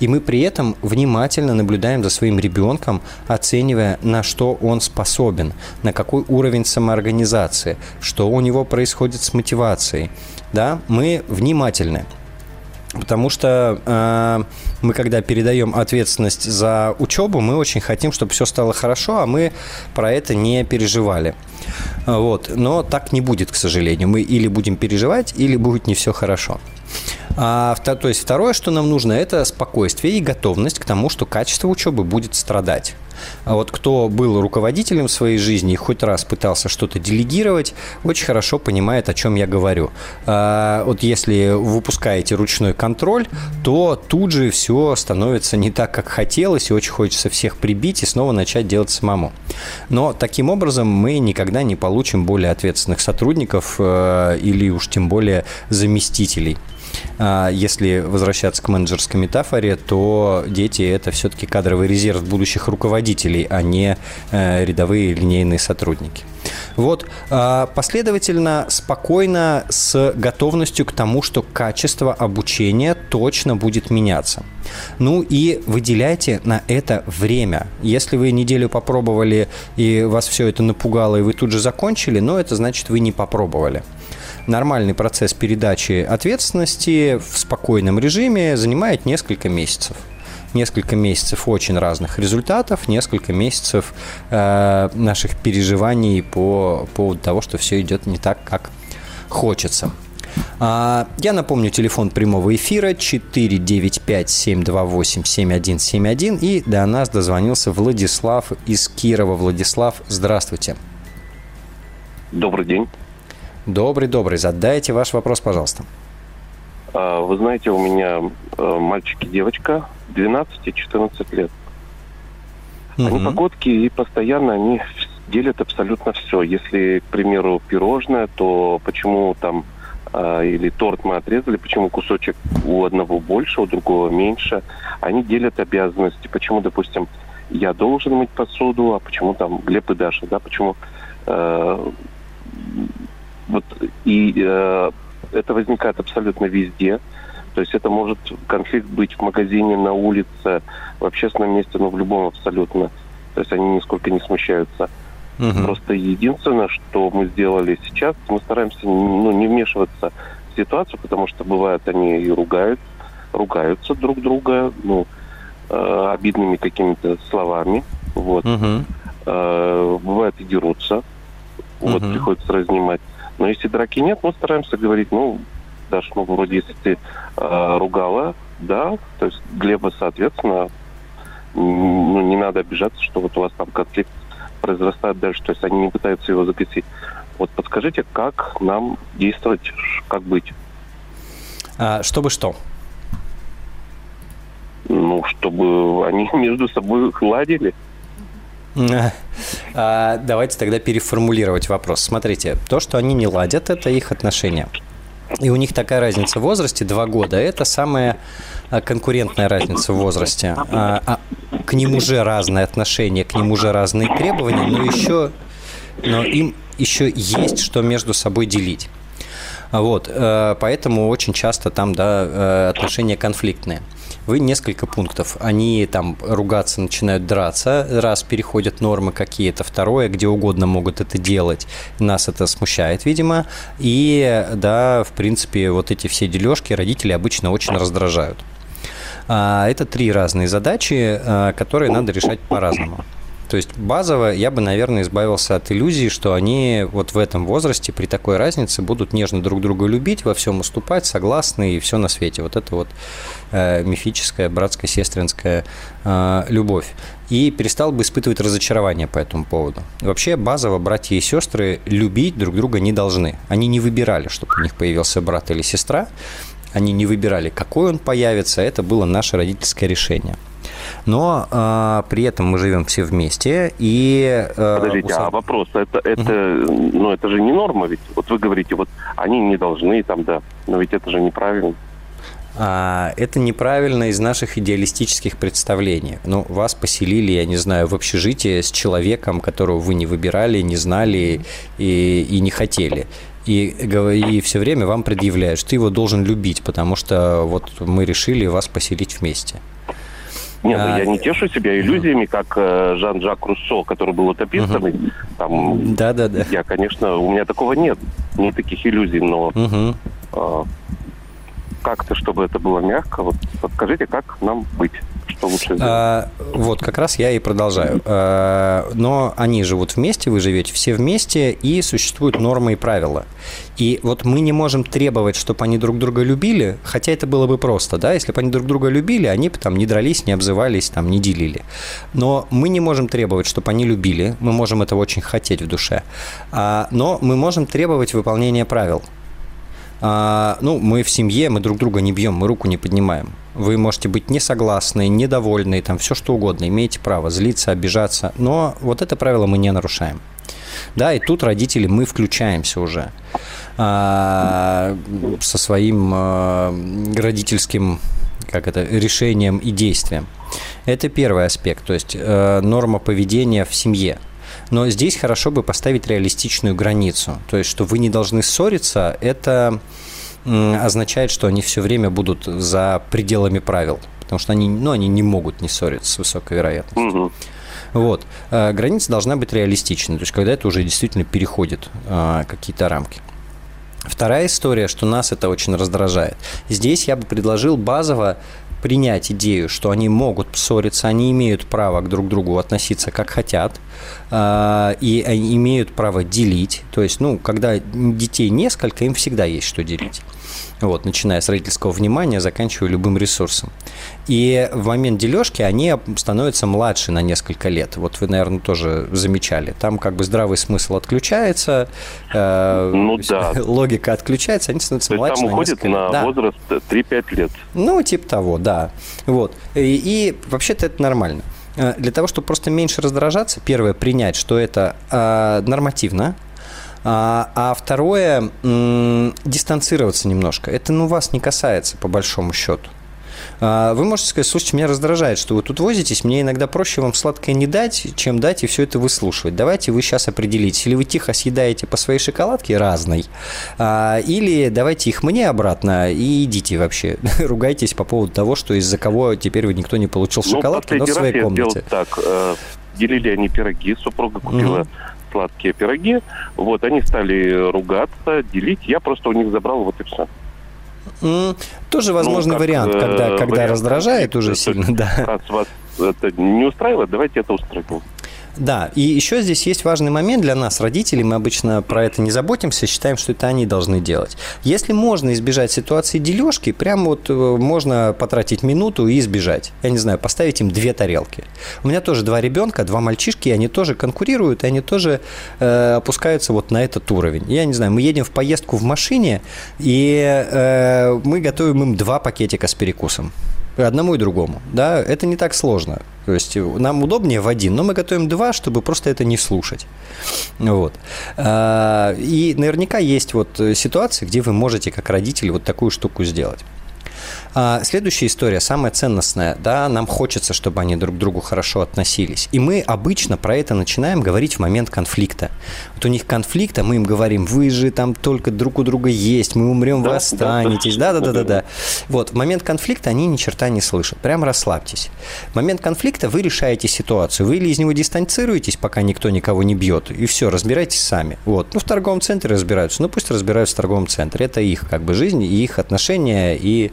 И мы при этом внимательно наблюдаем за своим ребенком, оценивая, на что он способен, на какой уровень самоорганизации, что у него происходит с мотивацией. Да? Мы внимательны. Потому что э, мы, когда передаем ответственность за учебу, мы очень хотим, чтобы все стало хорошо, а мы про это не переживали. Вот. Но так не будет, к сожалению. Мы или будем переживать, или будет не все хорошо. А, то есть второе, что нам нужно, это спокойствие и готовность к тому, что качество учебы будет страдать. А вот кто был руководителем своей жизни и хоть раз пытался что-то делегировать, очень хорошо понимает, о чем я говорю. А, вот если выпускаете ручной контроль, то тут же все становится не так, как хотелось, и очень хочется всех прибить и снова начать делать самому. Но таким образом мы никогда не получим более ответственных сотрудников э, или уж тем более заместителей. А, если возвращаться к менеджерской метафоре, то дети – это все-таки кадровый резерв будущих руководителей, а не э, рядовые линейные сотрудники. Вот, а, последовательно, спокойно, с готовностью к тому, что качество обучения точно будет меняться. Ну и выделяйте на это время. Если вы неделю попробовали и вас все это напугало, и вы тут же закончили, ну это значит, вы не попробовали нормальный процесс передачи ответственности в спокойном режиме занимает несколько месяцев несколько месяцев очень разных результатов, несколько месяцев э, наших переживаний по поводу того, что все идет не так, как хочется. А, я напомню, телефон прямого эфира 495-728-7171. И до нас дозвонился Владислав из Кирова. Владислав, здравствуйте. Добрый день. Добрый-добрый. Задайте ваш вопрос, пожалуйста. А, вы знаете, у меня э, мальчик и девочка 12 и 14 лет. Угу. Они погодки и постоянно они делят абсолютно все. Если, к примеру, пирожное, то почему там э, или торт мы отрезали, почему кусочек у одного больше, у другого меньше. Они делят обязанности. Почему, допустим, я должен мыть посуду, а почему там Глеб и Даша, да, почему э, вот и э, это возникает абсолютно везде. То есть это может конфликт быть в магазине, на улице, в общественном месте, но в любом абсолютно. То есть они нисколько не смущаются. Угу. Просто единственное, что мы сделали сейчас, мы стараемся ну, не вмешиваться в ситуацию, потому что бывает они и ругают, ругаются друг друга, ну, э, обидными какими-то словами. Вот. Угу. Э, бывает и дерутся. Вот угу. приходится разнимать. Но если драки нет, мы стараемся говорить, ну, Даш, ну, вроде, если ты э, ругала, да, то есть Глеба, соответственно, ну, не надо обижаться, что вот у вас там конфликт произрастает дальше, то есть они не пытаются его загасить. Вот подскажите, как нам действовать, как быть? А, чтобы что? Ну, чтобы они между собой ладили. А, давайте тогда переформулировать вопрос. Смотрите, то, что они не ладят, это их отношения. И у них такая разница в возрасте, два года. Это самая а, конкурентная разница в возрасте. А, а, к ним уже разные отношения, к ним уже разные требования, но еще но им еще есть что между собой делить. Вот, э, поэтому очень часто там да, э, отношения конфликтные вы несколько пунктов. Они там ругаться начинают драться, раз переходят нормы какие-то, второе, где угодно могут это делать. Нас это смущает, видимо. И, да, в принципе, вот эти все дележки родители обычно очень раздражают. А, это три разные задачи, а, которые надо решать по-разному. То есть базово я бы, наверное, избавился от иллюзии, что они вот в этом возрасте при такой разнице будут нежно друг друга любить, во всем уступать, согласны и все на свете. Вот это вот э, мифическая братско-сестринская э, любовь. И перестал бы испытывать разочарование по этому поводу. вообще базово братья и сестры любить друг друга не должны. Они не выбирали, чтобы у них появился брат или сестра. Они не выбирали, какой он появится. Это было наше родительское решение но э, при этом мы живем все вместе и... Э, Подождите, усад... а вопрос, это, это, угу. ну, это же не норма ведь? Вот вы говорите, вот они не должны там, да, но ведь это же неправильно. А, это неправильно из наших идеалистических представлений. Ну, вас поселили, я не знаю, в общежитие с человеком, которого вы не выбирали, не знали и, и не хотели. И, и все время вам предъявляют, что ты его должен любить, потому что вот мы решили вас поселить вместе. Нет, ну, а... я не тешу себя иллюзиями, как э, Жан-Жак Руссо, который был описанный. Угу. Там, да, да, да. Я, конечно, у меня такого нет, нет таких иллюзий, но угу. э, как-то, чтобы это было мягко, вот подскажите, как нам быть? Что лучше сделать? А, вот, как раз я и продолжаю. А, но они живут вместе, вы живете все вместе, и существуют нормы и правила. И вот мы не можем требовать, чтобы они друг друга любили, хотя это было бы просто, да, если бы они друг друга любили, они бы там не дрались, не обзывались, там, не делили. Но мы не можем требовать, чтобы они любили, мы можем этого очень хотеть в душе, а, но мы можем требовать выполнения правил. А, ну, мы в семье, мы друг друга не бьем, мы руку не поднимаем. Вы можете быть не согласны, недовольны, там все что угодно, имеете право злиться, обижаться, но вот это правило мы не нарушаем. Да, и тут родители, мы включаемся уже а, со своим а, родительским как это, решением и действием. Это первый аспект, то есть э, норма поведения в семье. Но здесь хорошо бы поставить реалистичную границу. То есть, что вы не должны ссориться, это означает, что они все время будут за пределами правил. Потому что они, ну, они не могут не ссориться с высокой вероятностью. Угу. Вот. Э, граница должна быть реалистичной, то есть когда это уже действительно переходит э, какие-то рамки. Вторая история, что нас это очень раздражает. Здесь я бы предложил базово принять идею, что они могут ссориться, они имеют право к друг другу относиться как хотят, а, и они имеют право делить. То есть, ну, когда детей несколько, им всегда есть что делить. Вот, начиная с родительского внимания, заканчивая любым ресурсом. И в момент дележки они становятся младше на несколько лет. Вот вы, наверное, тоже замечали. Там как бы здравый смысл отключается, э, ну, да. логика отключается, они становятся То младше. Там на уходит на да. возраст 3-5 лет. Ну, типа того, да. Вот. И, и вообще-то это нормально. Э, для того, чтобы просто меньше раздражаться, первое, принять, что это э, нормативно, А, а второе, м- дистанцироваться немножко. Это ну, вас не касается, по большому счету. А, вы можете сказать, слушайте, меня раздражает, что вы тут возитесь, мне иногда проще вам сладкое не дать, чем дать и все это выслушивать. Давайте вы сейчас определитесь, или вы тихо съедаете по своей шоколадке разной, а, или давайте их мне обратно и идите вообще. Ругайтесь по поводу того, что из-за кого теперь вы никто не получил ну, шоколадки, но в своей комнате. так, э, делили они пироги, супруга купила угу сладкие пироги. Вот, они стали ругаться, делить. Я просто у них забрал, вот и все. Mm, тоже возможный ну, вариант, когда, э, когда вариант, раздражает уже сильно, да. Раз вас это не устраивает, давайте это устроим. Да, и еще здесь есть важный момент для нас, родителей. Мы обычно про это не заботимся, считаем, что это они должны делать. Если можно избежать ситуации дележки, прям вот э, можно потратить минуту и избежать. Я не знаю, поставить им две тарелки. У меня тоже два ребенка, два мальчишки, и они тоже конкурируют, и они тоже э, опускаются вот на этот уровень. Я не знаю, мы едем в поездку в машине, и э, мы готовим им два пакетика с перекусом одному и другому. Да, это не так сложно. То есть нам удобнее в один, но мы готовим два, чтобы просто это не слушать. Вот. А, и наверняка есть вот ситуации, где вы можете как родители вот такую штуку сделать. А, следующая история, самая ценностная, да, нам хочется, чтобы они друг к другу хорошо относились. И мы обычно про это начинаем говорить в момент конфликта. Вот у них конфликт, а мы им говорим, вы же там только друг у друга есть, мы умрем, да, вы останетесь. Да-да-да-да-да. Вот, в момент конфликта они ни черта не слышат. Прям расслабьтесь. В момент конфликта вы решаете ситуацию. Вы или из него дистанцируетесь, пока никто никого не бьет, и все, разбирайтесь сами. Вот. Ну, в торговом центре разбираются. Ну, пусть разбираются в торговом центре. Это их как бы жизнь, и их отношения, и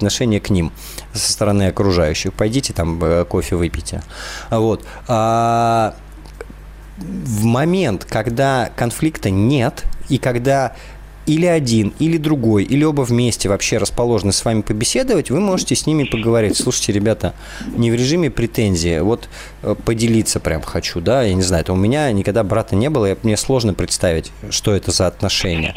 отношение к ним со стороны окружающих. Пойдите там э, кофе выпейте. Вот. А в момент, когда конфликта нет, и когда или один, или другой, или оба вместе вообще расположены с вами побеседовать, вы можете с ними поговорить. Слушайте, ребята, не в режиме претензии, вот э, поделиться прям хочу, да, я не знаю, это у меня никогда брата не было, и мне сложно представить, что это за отношения.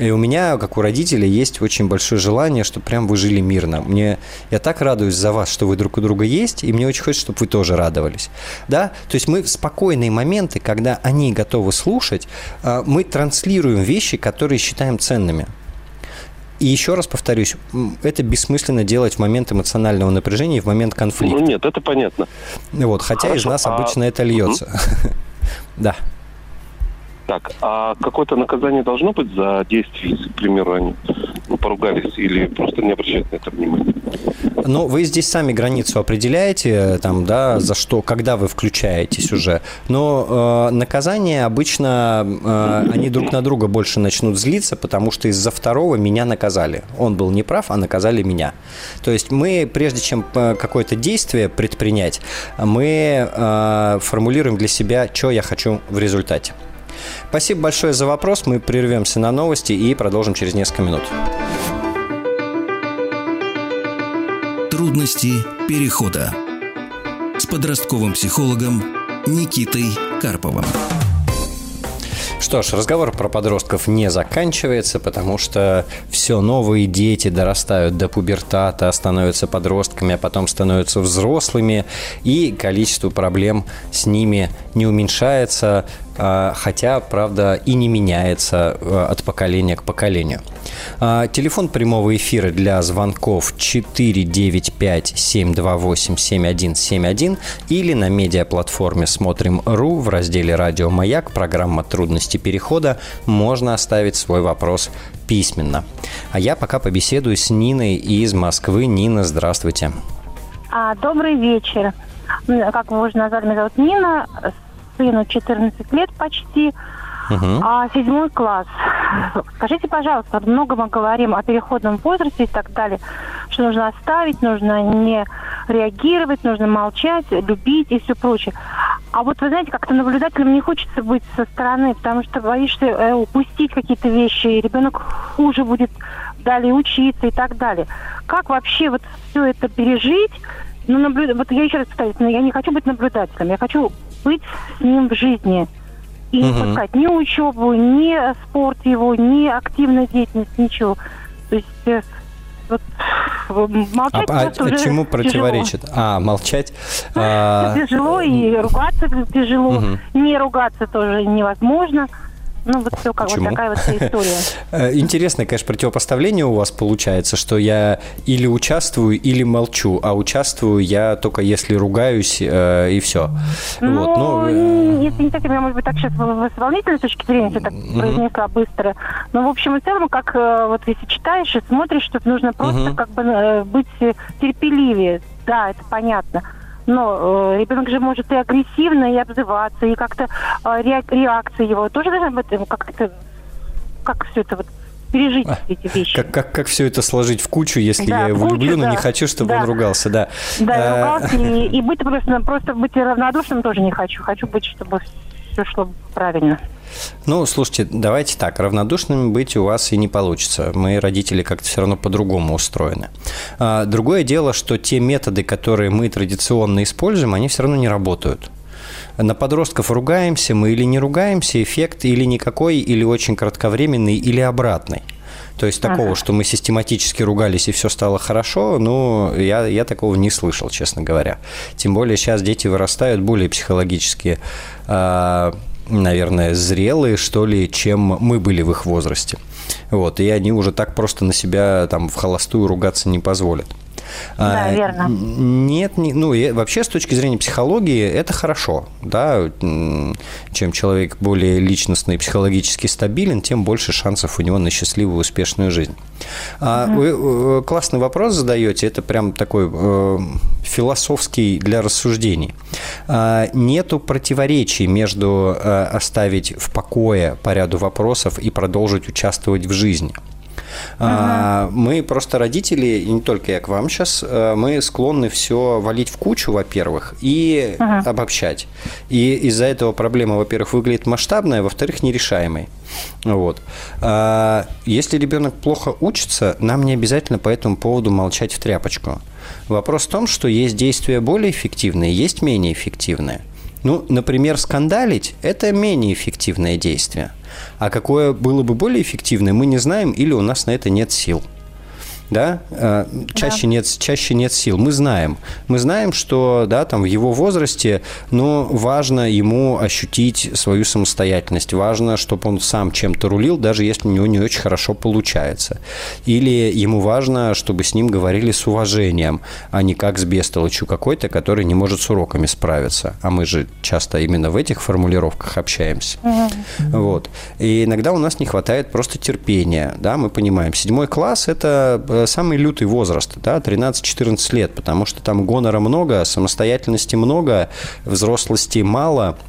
И у меня, как у родителей, есть очень большое желание, чтобы прям вы жили мирно. Мне, я так радуюсь за вас, что вы друг у друга есть, и мне очень хочется, чтобы вы тоже радовались. Да? То есть мы в спокойные моменты, когда они готовы слушать, а, мы транслируем вещи, которые считаем ценными. И еще раз повторюсь, это бессмысленно делать в момент эмоционального напряжения и в момент конфликта. Ну нет, это понятно. Вот, хотя Хорошо, из нас а... обычно это льется. Угу. да. Так, а какое-то наказание должно быть за действие, к примеру, они ну, поругались или просто не обращают на это внимания? Ну, вы здесь сами границу определяете, там, да, за что, когда вы включаетесь уже. Но э, наказания обычно э, они друг на друга больше начнут злиться, потому что из-за второго меня наказали. Он был неправ, а наказали меня. То есть мы, прежде чем э, какое-то действие предпринять, мы э, формулируем для себя, что я хочу в результате. Спасибо большое за вопрос. Мы прервемся на новости и продолжим через несколько минут. Трудности перехода с подростковым психологом Никитой Карповым. Что ж, разговор про подростков не заканчивается, потому что все новые дети дорастают до пубертата, становятся подростками, а потом становятся взрослыми, и количество проблем с ними не уменьшается, хотя, правда, и не меняется а, от поколения к поколению. А, телефон прямого эфира для звонков 495-728-7171 или на медиаплатформе «Смотрим.ру» в разделе «Радио Маяк» программа «Трудности перехода» можно оставить свой вопрос письменно. А я пока побеседую с Ниной из Москвы. Нина, здравствуйте. А, добрый вечер. Как вы уже назвали, меня зовут Нина сыну 14 лет почти, угу. а седьмой класс. Скажите, пожалуйста, много мы говорим о переходном возрасте и так далее, что нужно оставить, нужно не реагировать, нужно молчать, любить и все прочее. А вот вы знаете, как-то наблюдателем не хочется быть со стороны, потому что боишься э, упустить какие-то вещи, и ребенок хуже будет далее учиться и так далее. Как вообще вот все это пережить? Ну, наблюд... вот я еще раз повторюсь, я не хочу быть наблюдателем, я хочу быть с ним в жизни. И не угу. пускать ни учебу, ни спорт его, ни активную деятельность, ничего. То есть э, вот, молчать а, а, уже чему противоречит? Тяжело. А, молчать? А... Тяжело и ругаться тяжело. Угу. Не ругаться тоже невозможно. Ну, вот все, как Почему? вот такая вот история. Э, интересное, конечно, противопоставление у вас получается, что я или участвую, или молчу, а участвую я только если ругаюсь, э, и все. Ну, вот, ну, э, если не так, я, может быть, так сейчас с волнительной точки зрения все так произнесла быстро. Но, в общем и целом, как вот если читаешь и смотришь, что нужно просто как бы быть терпеливее. Да, это понятно но э, ребенок же может и агрессивно, и обзываться, и как-то э, реакция его тоже должна быть э, как-то, как все это вот пережить а, эти вещи. Как, как, как все это сложить в кучу, если да, я его кучу, люблю, да. но не хочу, чтобы да. он ругался, да. Да, а... ругался, и, и быть просто, просто быть равнодушным тоже не хочу. Хочу быть, чтобы все шло правильно. Ну, слушайте, давайте так, равнодушными быть у вас и не получится. Мы, родители, как-то все равно по-другому устроены. А, другое дело, что те методы, которые мы традиционно используем, они все равно не работают. На подростков ругаемся мы или не ругаемся, эффект или никакой, или очень кратковременный, или обратный. То есть такого, ага. что мы систематически ругались и все стало хорошо, ну, я, я такого не слышал, честно говоря. Тем более сейчас дети вырастают более психологически э, наверное, зрелые, что ли, чем мы были в их возрасте. Вот, и они уже так просто на себя там в холостую ругаться не позволят. Да, а, верно. Нет, не, ну, вообще с точки зрения психологии это хорошо, да, чем человек более личностный и психологически стабилен, тем больше шансов у него на счастливую, успешную жизнь. А угу. Вы э, классный вопрос задаете, это прям такой э, философский для рассуждений. А, нету противоречий между э, оставить в покое по ряду вопросов и продолжить участвовать в жизни. Ага. Мы просто родители, и не только я к вам сейчас, э, мы склонны все валить в кучу, во-первых, и ага. обобщать. И из-за этого проблема, во-первых, выглядит масштабная, во-вторых, нерешаемой. Вот. А, если ребенок плохо учится, нам не обязательно по этому поводу молчать в тряпочку. Вопрос в том, что есть действия более эффективные, есть менее эффективные. Ну, например, скандалить – это менее эффективное действие. А какое было бы более эффективное, мы не знаем или у нас на это нет сил да, э, чаще, да. Нет, чаще нет сил. Мы знаем. Мы знаем, что да, там, в его возрасте ну, важно ему ощутить свою самостоятельность. Важно, чтобы он сам чем-то рулил, даже если у него не очень хорошо получается. Или ему важно, чтобы с ним говорили с уважением, а не как с бестолочью какой-то, который не может с уроками справиться. А мы же часто именно в этих формулировках общаемся. Угу. Вот. И иногда у нас не хватает просто терпения. Да? Мы понимаем, седьмой класс – это э, самый лютый возраст, да, 13-14 лет, потому что там гонора много, самостоятельности много, взрослости мало –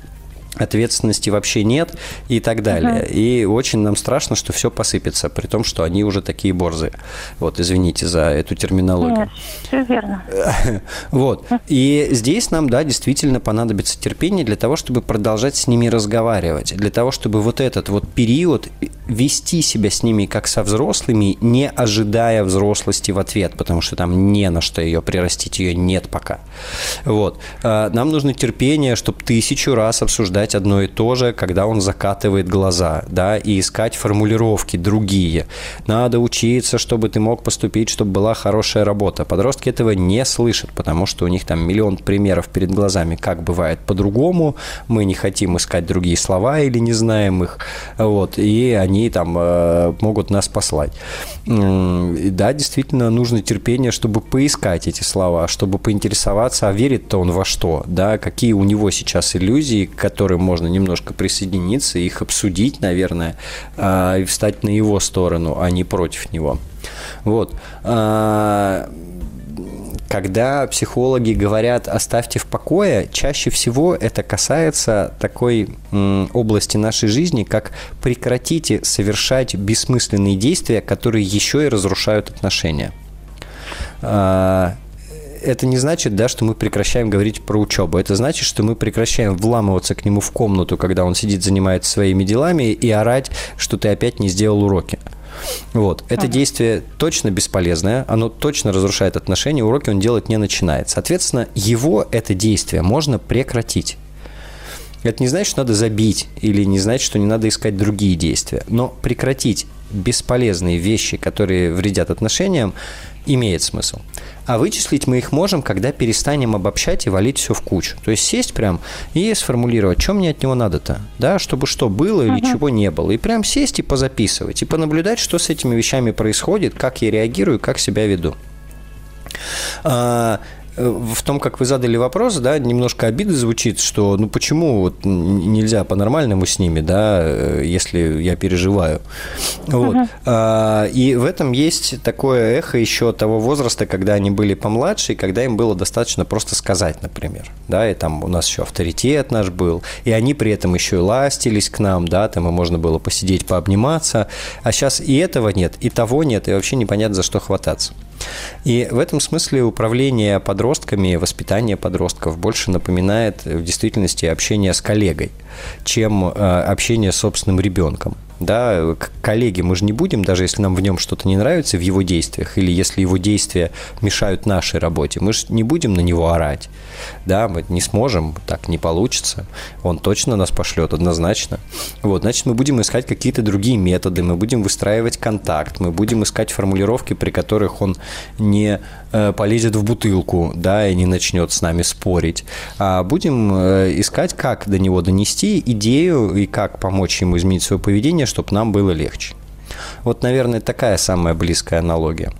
ответственности вообще нет и так далее. Угу. И очень нам страшно, что все посыпется, при том, что они уже такие борзые. Вот, извините за эту терминологию. Нет, все верно. Вот. И здесь нам, да, действительно понадобится терпение для того, чтобы продолжать с ними разговаривать, для того, чтобы вот этот вот период вести себя с ними как со взрослыми, не ожидая взрослости в ответ, потому что там не на что ее прирастить, ее нет пока. Вот. А, нам нужно терпение, чтобы тысячу раз обсуждать повторять одно и то же, когда он закатывает глаза, да, и искать формулировки другие. Надо учиться, чтобы ты мог поступить, чтобы была хорошая работа. Подростки этого не слышат, потому что у них там миллион примеров перед глазами, как бывает по-другому, мы не хотим искать другие слова или не знаем их, вот, и они там э, могут нас послать. Да, действительно, нужно терпение, чтобы поискать эти слова, чтобы поинтересоваться, а верит-то он во что, да, какие у него сейчас иллюзии, которые которым можно немножко присоединиться, их обсудить, наверное, а, и встать на его сторону, а не против него. Вот. А, когда психологи говорят «оставьте в покое», чаще всего это касается такой области нашей жизни, как «прекратите совершать бессмысленные действия, которые еще и разрушают отношения» а, это не значит, да, что мы прекращаем говорить про учебу. Это значит, что мы прекращаем вламываться к нему в комнату, когда он сидит, занимается своими делами, и орать, что ты опять не сделал уроки. Вот. Это ага. действие точно бесполезное, оно точно разрушает отношения, уроки он делать не начинает. Соответственно, его это действие можно прекратить. Это не значит, что надо забить, или не значит, что не надо искать другие действия. Но прекратить бесполезные вещи, которые вредят отношениям, имеет смысл. А вычислить мы их можем, когда перестанем обобщать и валить все в кучу. То есть сесть прям и сформулировать, что мне от него надо-то, да, чтобы что было или uh-huh. чего не было. И прям сесть и позаписывать, и понаблюдать, что с этими вещами происходит, как я реагирую, как себя веду. Э, в том, как вы задали вопрос, да, немножко обиды звучит, что ну почему вот нельзя по-нормальному с ними, да, э, если я переживаю. Вот. Uh-huh. А, и в этом есть такое эхо еще того возраста, когда они были помладше, и когда им было достаточно просто сказать, например, да, и там у нас еще авторитет наш был, и они при этом еще и ластились к нам, да, там и можно было посидеть, пообниматься, а сейчас и этого нет, и того нет, и вообще непонятно за что хвататься. И в этом смысле управление подростками, воспитание подростков больше напоминает в действительности общение с коллегой, чем э, общение с собственным ребенком да, к коллеге мы же не будем, даже если нам в нем что-то не нравится в его действиях, или если его действия мешают нашей работе, мы же не будем на него орать, да, мы не сможем, так не получится, он точно нас пошлет однозначно. Вот, значит, мы будем искать какие-то другие методы, мы будем выстраивать контакт, мы будем искать формулировки, при которых он не э, полезет в бутылку, да, и не начнет с нами спорить, а будем э, искать, как до него донести идею и как помочь ему изменить свое поведение, чтобы нам было легче. Вот, наверное, такая самая близкая аналогия.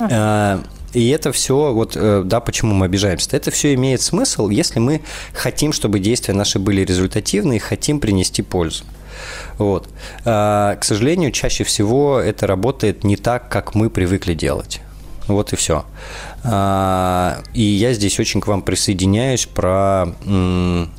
А, и это все, вот, э, да, почему мы обижаемся? Это все имеет смысл, если мы хотим, чтобы действия наши были результативны и хотим принести пользу. Вот. А, к сожалению, чаще всего это работает не так, как мы привыкли делать. Вот и все. А, и я здесь очень к вам присоединяюсь про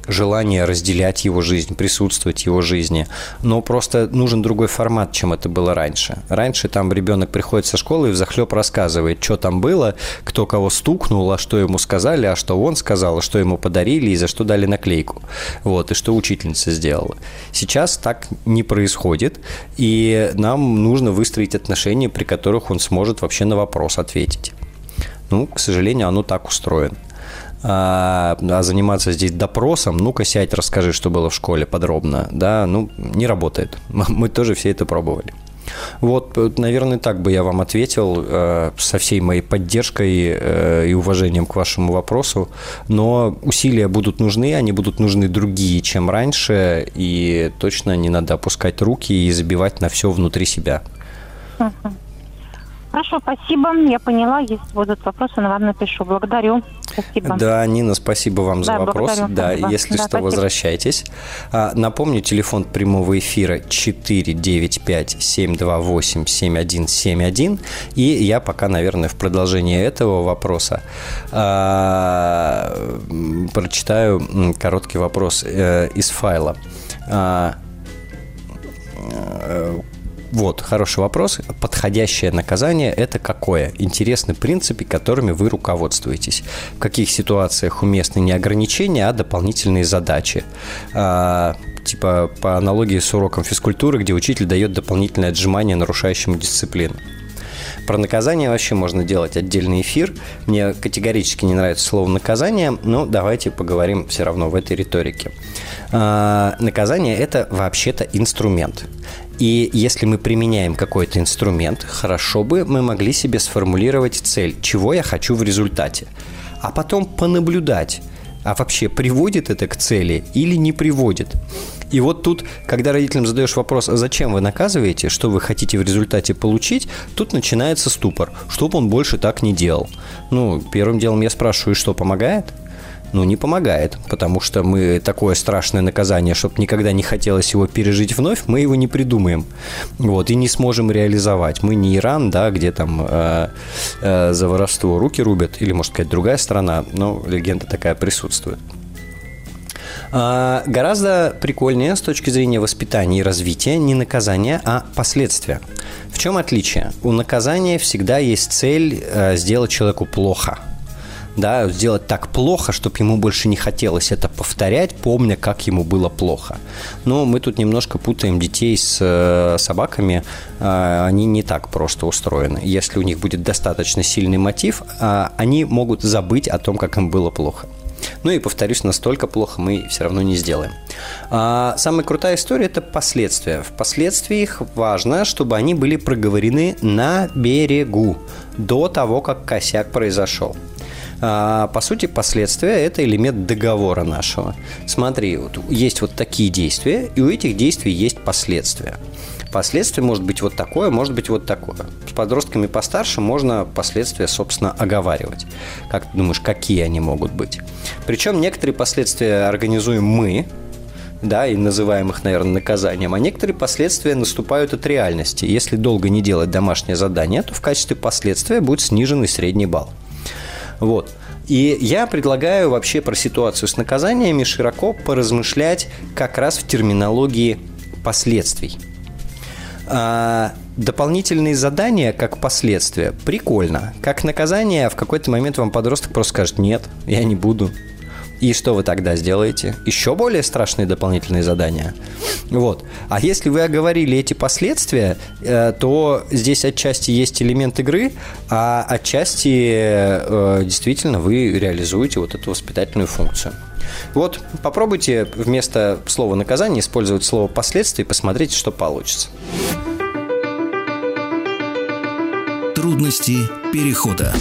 желание разделять его жизнь, присутствовать в его жизни. Но просто нужен другой формат, чем это было раньше. Раньше там ребенок приходит со школы и взахлеб рассказывает, что там было, кто кого стукнул, а что ему сказали, а что он сказал, а что ему подарили и за что дали наклейку. Вот, и что учительница сделала. Сейчас так не происходит, и нам нужно выстроить отношения, при которых он сможет вообще на вопрос ответить. Ну, к сожалению, оно так устроено. А, а заниматься здесь допросом, ну-ка сядь, расскажи, что было в школе подробно, да, ну, не работает. Мы тоже все это пробовали. Вот, наверное, так бы я вам ответил э, со всей моей поддержкой э, и уважением к вашему вопросу. Но усилия будут нужны, они будут нужны другие, чем раньше, и точно не надо опускать руки и забивать на все внутри себя. Uh-huh. Хорошо, спасибо. Я поняла. Если будут вопросы, на вам напишу. Благодарю. Спасибо. Да, Нина, спасибо вам за да, вопрос. Да, спасибо. если да, что, спасибо. возвращайтесь. А, напомню, телефон прямого эфира 495-728-7171. И я пока, наверное, в продолжение этого вопроса а, прочитаю короткий вопрос э, из файла. Вот, хороший вопрос. Подходящее наказание – это какое? Интересны принципы, которыми вы руководствуетесь. В каких ситуациях уместны не ограничения, а дополнительные задачи? А, типа по аналогии с уроком физкультуры, где учитель дает дополнительное отжимание нарушающему дисциплину. Про наказание вообще можно делать отдельный эфир. Мне категорически не нравится слово наказание, но давайте поговорим все равно в этой риторике. А, наказание – это вообще-то инструмент. И если мы применяем какой-то инструмент, хорошо бы мы могли себе сформулировать цель, чего я хочу в результате, а потом понаблюдать, а вообще приводит это к цели или не приводит. И вот тут, когда родителям задаешь вопрос, а зачем вы наказываете, что вы хотите в результате получить, тут начинается ступор, чтобы он больше так не делал. Ну, первым делом я спрашиваю, что помогает? Ну, не помогает, потому что мы такое страшное наказание, чтобы никогда не хотелось его пережить вновь, мы его не придумаем, вот, и не сможем реализовать. Мы не Иран, да, где там э, э, за воровство руки рубят, или, может сказать, другая страна, но легенда такая присутствует. А, гораздо прикольнее с точки зрения воспитания и развития не наказание, а последствия. В чем отличие? У наказания всегда есть цель э, сделать человеку плохо – да, сделать так плохо, чтобы ему больше не хотелось это повторять, помня, как ему было плохо. Но мы тут немножко путаем детей с э, собаками, э, они не так просто устроены. Если у них будет достаточно сильный мотив, э, они могут забыть о том, как им было плохо. Ну и, повторюсь, настолько плохо мы все равно не сделаем. А самая крутая история – это последствия. В последствиях важно, чтобы они были проговорены на берегу до того, как косяк произошел. А, по сути, последствия – это элемент договора нашего. Смотри, вот есть вот такие действия, и у этих действий есть последствия. Последствия может быть вот такое, может быть вот такое. С подростками постарше можно последствия, собственно, оговаривать. Как ты думаешь, какие они могут быть? Причем некоторые последствия организуем мы, да, и называем их, наверное, наказанием, а некоторые последствия наступают от реальности. Если долго не делать домашнее задание, то в качестве последствия будет сниженный средний балл. Вот. И я предлагаю вообще про ситуацию с наказаниями широко поразмышлять как раз в терминологии последствий. А, дополнительные задания как последствия прикольно. Как наказание в какой-то момент вам подросток просто скажет «нет, я не буду». И что вы тогда сделаете? Еще более страшные дополнительные задания. Вот. А если вы оговорили эти последствия, э, то здесь отчасти есть элемент игры, а отчасти э, действительно вы реализуете вот эту воспитательную функцию. Вот, попробуйте вместо слова наказание использовать слово последствия и посмотрите, что получится. Трудности перехода.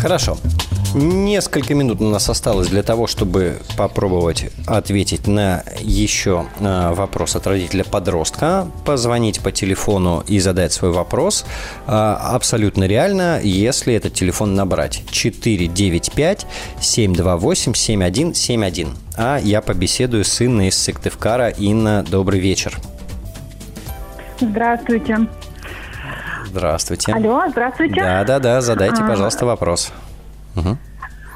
Хорошо. Несколько минут у нас осталось для того, чтобы попробовать ответить на еще э, вопрос от родителя подростка. Позвонить по телефону и задать свой вопрос э, абсолютно реально, если этот телефон набрать. 495 728 7171. А я побеседую с Инной из Сыктывкара. Инна, добрый вечер. Здравствуйте. Здравствуйте. Алло, здравствуйте. Да-да-да, задайте, а, пожалуйста, вопрос.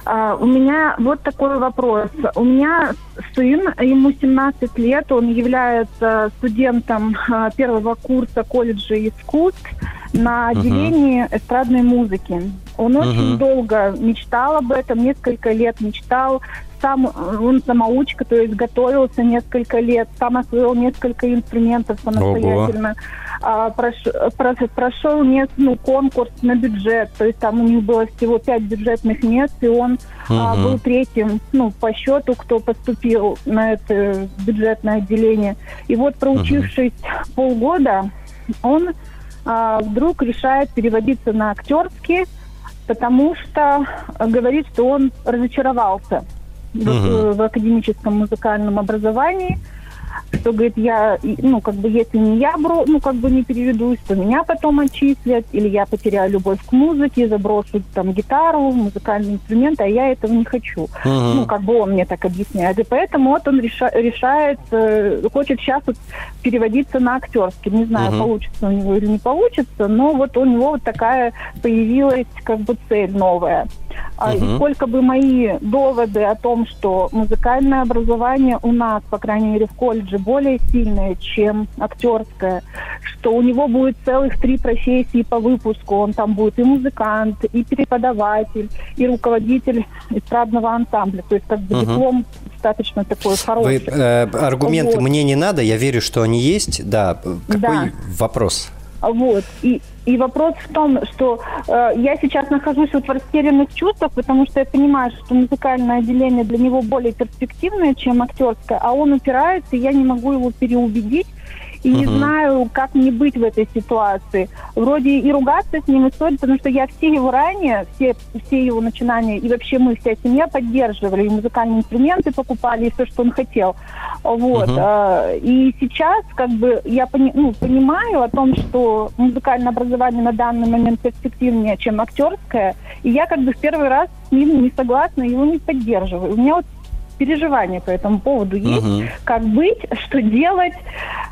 А, у меня вот такой вопрос. У меня сын, ему 17 лет, он является студентом а, первого курса колледжа искусств на отделении uh-huh. эстрадной музыки. Он uh-huh. очень долго мечтал об этом, несколько лет мечтал. Сам он самоучка, то есть готовился несколько лет, сам освоил несколько инструментов самостоятельно. А, прош, прош, прошел нет, ну, конкурс на бюджет, то есть там у них было всего пять бюджетных мест, и он угу. а, был третьим, ну, по счету, кто поступил на это бюджетное отделение. И вот проучившись угу. полгода, он вдруг решает переводиться на актерский, потому что говорит, что он разочаровался угу. в, в академическом музыкальном образовании что, говорит, я, ну, как бы, если не я, бро, ну, как бы не переведусь, то меня потом отчислят, или я потеряю любовь к музыке, заброшу там гитару, музыкальный инструмент, а я этого не хочу. Uh-huh. Ну, как бы он мне так объясняет. И поэтому вот он реша- решает, э, хочет сейчас вот переводиться на актерский. Не знаю, uh-huh. получится у него или не получится, но вот у него вот такая появилась как бы цель новая. Uh-huh. И сколько бы мои доводы о том, что музыкальное образование у нас, по крайней мере, в колледже более сильное, чем актерское, что у него будет целых три профессии по выпуску. Он там будет и музыкант, и преподаватель, и руководитель эстрадного ансамбля. То есть как бы uh-huh. диплом достаточно такой хороший. Вы, э, аргументы вот. мне не надо, я верю, что они есть. Да, какой да. вопрос? Вот. И, и вопрос в том, что э, я сейчас нахожусь вот в растерянных чувствах, потому что я понимаю, что музыкальное отделение для него более перспективное, чем актерское, а он упирается, и я не могу его переубедить и не знаю, как мне быть в этой ситуации. Вроде и ругаться с ним, и ссориться, потому что я все его ранее, все, все его начинания, и вообще мы, вся семья поддерживали, и музыкальные инструменты покупали, и все, что он хотел. Вот. Uh-huh. И сейчас, как бы, я пони, ну, понимаю о том, что музыкальное образование на данный момент перспективнее, чем актерское, и я как бы в первый раз с ним не согласна, его не поддерживаю. У меня вот переживания по этому поводу есть. Uh-huh. Как быть, что делать,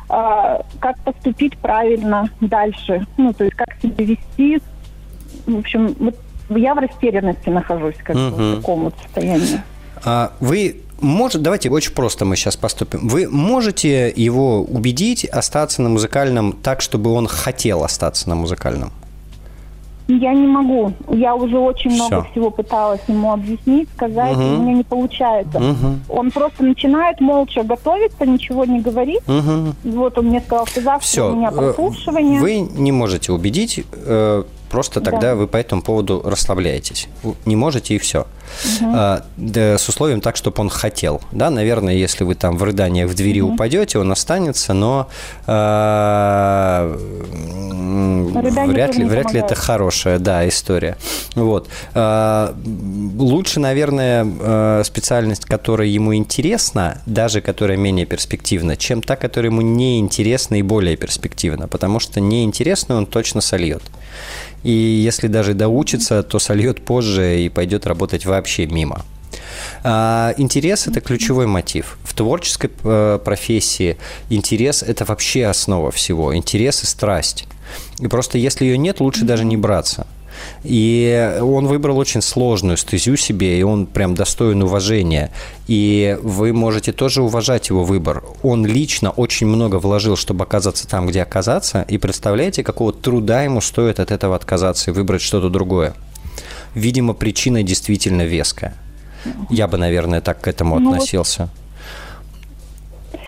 э, как поступить правильно дальше. Ну, то есть как себя вести. В общем, вот я в растерянности нахожусь, как uh-huh. бы, в таком вот состоянии. А вы может, давайте очень просто мы сейчас поступим. Вы можете его убедить остаться на музыкальном так, чтобы он хотел остаться на музыкальном? Я не могу. Я уже очень Все. много всего пыталась ему объяснить, сказать, угу. у меня не получается. Угу. Он просто начинает молча готовиться, ничего не говорит. Угу. Вот он мне сказал, что завтра Все. у меня прослушивание. Вы не можете убедить. Э, Просто тогда да. вы по этому поводу расслабляетесь. Не можете и все. Угу. Да, с условием так, чтобы он хотел. Да, наверное, если вы там в рыданиях в двери угу. упадете, он останется, но а, вряд ли, вряд ли это хорошая, да, история. Вот. А, лучше, наверное, специальность, которая ему интересна, даже которая менее перспективна, чем та, которая ему не интересна и более перспективна, потому что неинтересную он точно сольет. И если даже доучится, то сольет позже и пойдет работать вообще мимо. А, интерес – это ключевой мотив. В творческой э, профессии интерес – это вообще основа всего. Интерес и страсть. И просто если ее нет, лучше даже не браться – и он выбрал очень сложную стезю себе, и он прям достоин уважения. И вы можете тоже уважать его выбор. Он лично очень много вложил, чтобы оказаться там, где оказаться. И представляете, какого труда ему стоит от этого отказаться и выбрать что-то другое. Видимо, причина действительно веская. Я бы, наверное, так к этому ну, относился.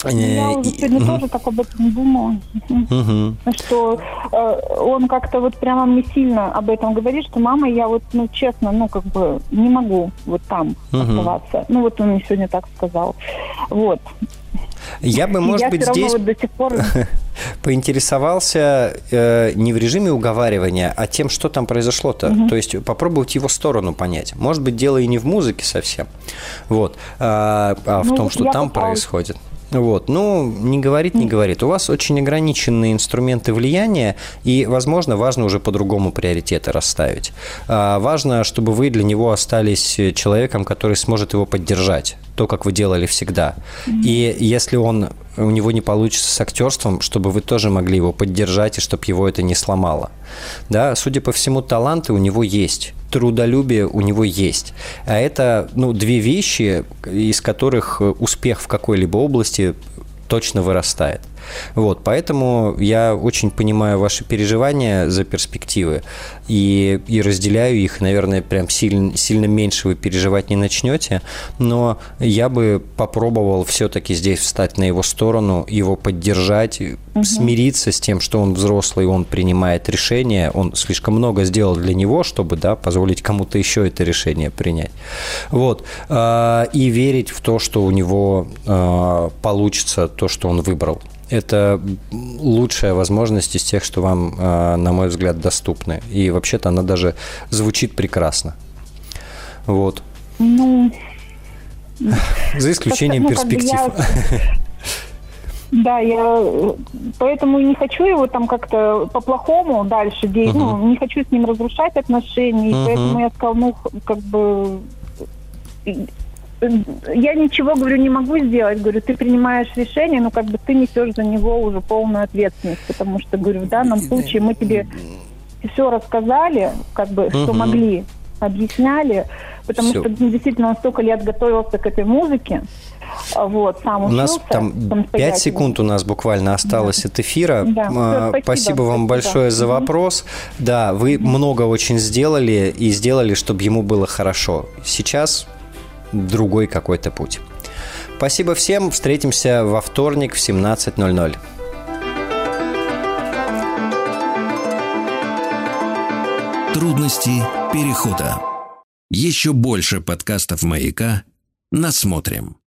Я уже сегодня угу. тоже так об этом думала, угу. что э, он как-то вот прямо мне сильно об этом говорит, что мама, я вот, ну, честно, ну, как бы не могу вот там угу. оставаться. Ну, вот он мне сегодня так сказал. Вот. Я бы, может я быть, здесь вот до сих пор... поинтересовался э, не в режиме уговаривания, а тем, что там произошло-то. Угу. То есть попробовать его сторону понять. Может быть, дело и не в музыке совсем, вот, а, а в ну, том, что там пыталась. происходит. Вот. Ну, не говорит, не говорит. У вас очень ограниченные инструменты влияния, и, возможно, важно уже по-другому приоритеты расставить. А, важно, чтобы вы для него остались человеком, который сможет его поддержать то, как вы делали всегда. И если он у него не получится с актерством, чтобы вы тоже могли его поддержать и чтобы его это не сломало. Да, судя по всему, таланты у него есть, трудолюбие у него есть. А это ну, две вещи, из которых успех в какой-либо области точно вырастает. Вот, поэтому я очень понимаю ваши переживания за перспективы и, и разделяю их. Наверное, прям сильно, сильно меньше вы переживать не начнете, но я бы попробовал все-таки здесь встать на его сторону, его поддержать, угу. смириться с тем, что он взрослый, он принимает решение, он слишком много сделал для него, чтобы да, позволить кому-то еще это решение принять. Вот. А, и верить в то, что у него а, получится то, что он выбрал это лучшая возможность из тех, что вам, а, на мой взгляд, доступны. И вообще-то она даже звучит прекрасно. Вот. Ну, За исключением ну, перспектив. Да, я поэтому и не хочу его там как-то по-плохому дальше действовать, uh-huh. ну, не хочу с ним разрушать отношения, uh-huh. поэтому я сказала, ну, как бы я ничего, говорю, не могу сделать. Говорю, ты принимаешь решение, но как бы ты несешь за него уже полную ответственность. Потому что, говорю, в данном случае мы тебе все рассказали, как бы, что могли, объясняли. Потому все. что ну, действительно он столько лет готовился к этой музыке. Вот, сам у нас там 5 секунд у нас буквально осталось да. от эфира. Да. А, спасибо, спасибо вам большое да. за вопрос. Да, вы много очень сделали и сделали, чтобы ему было хорошо. Сейчас другой какой-то путь. Спасибо всем. Встретимся во вторник в 17.00. Трудности перехода. Еще больше подкастов «Маяка» насмотрим.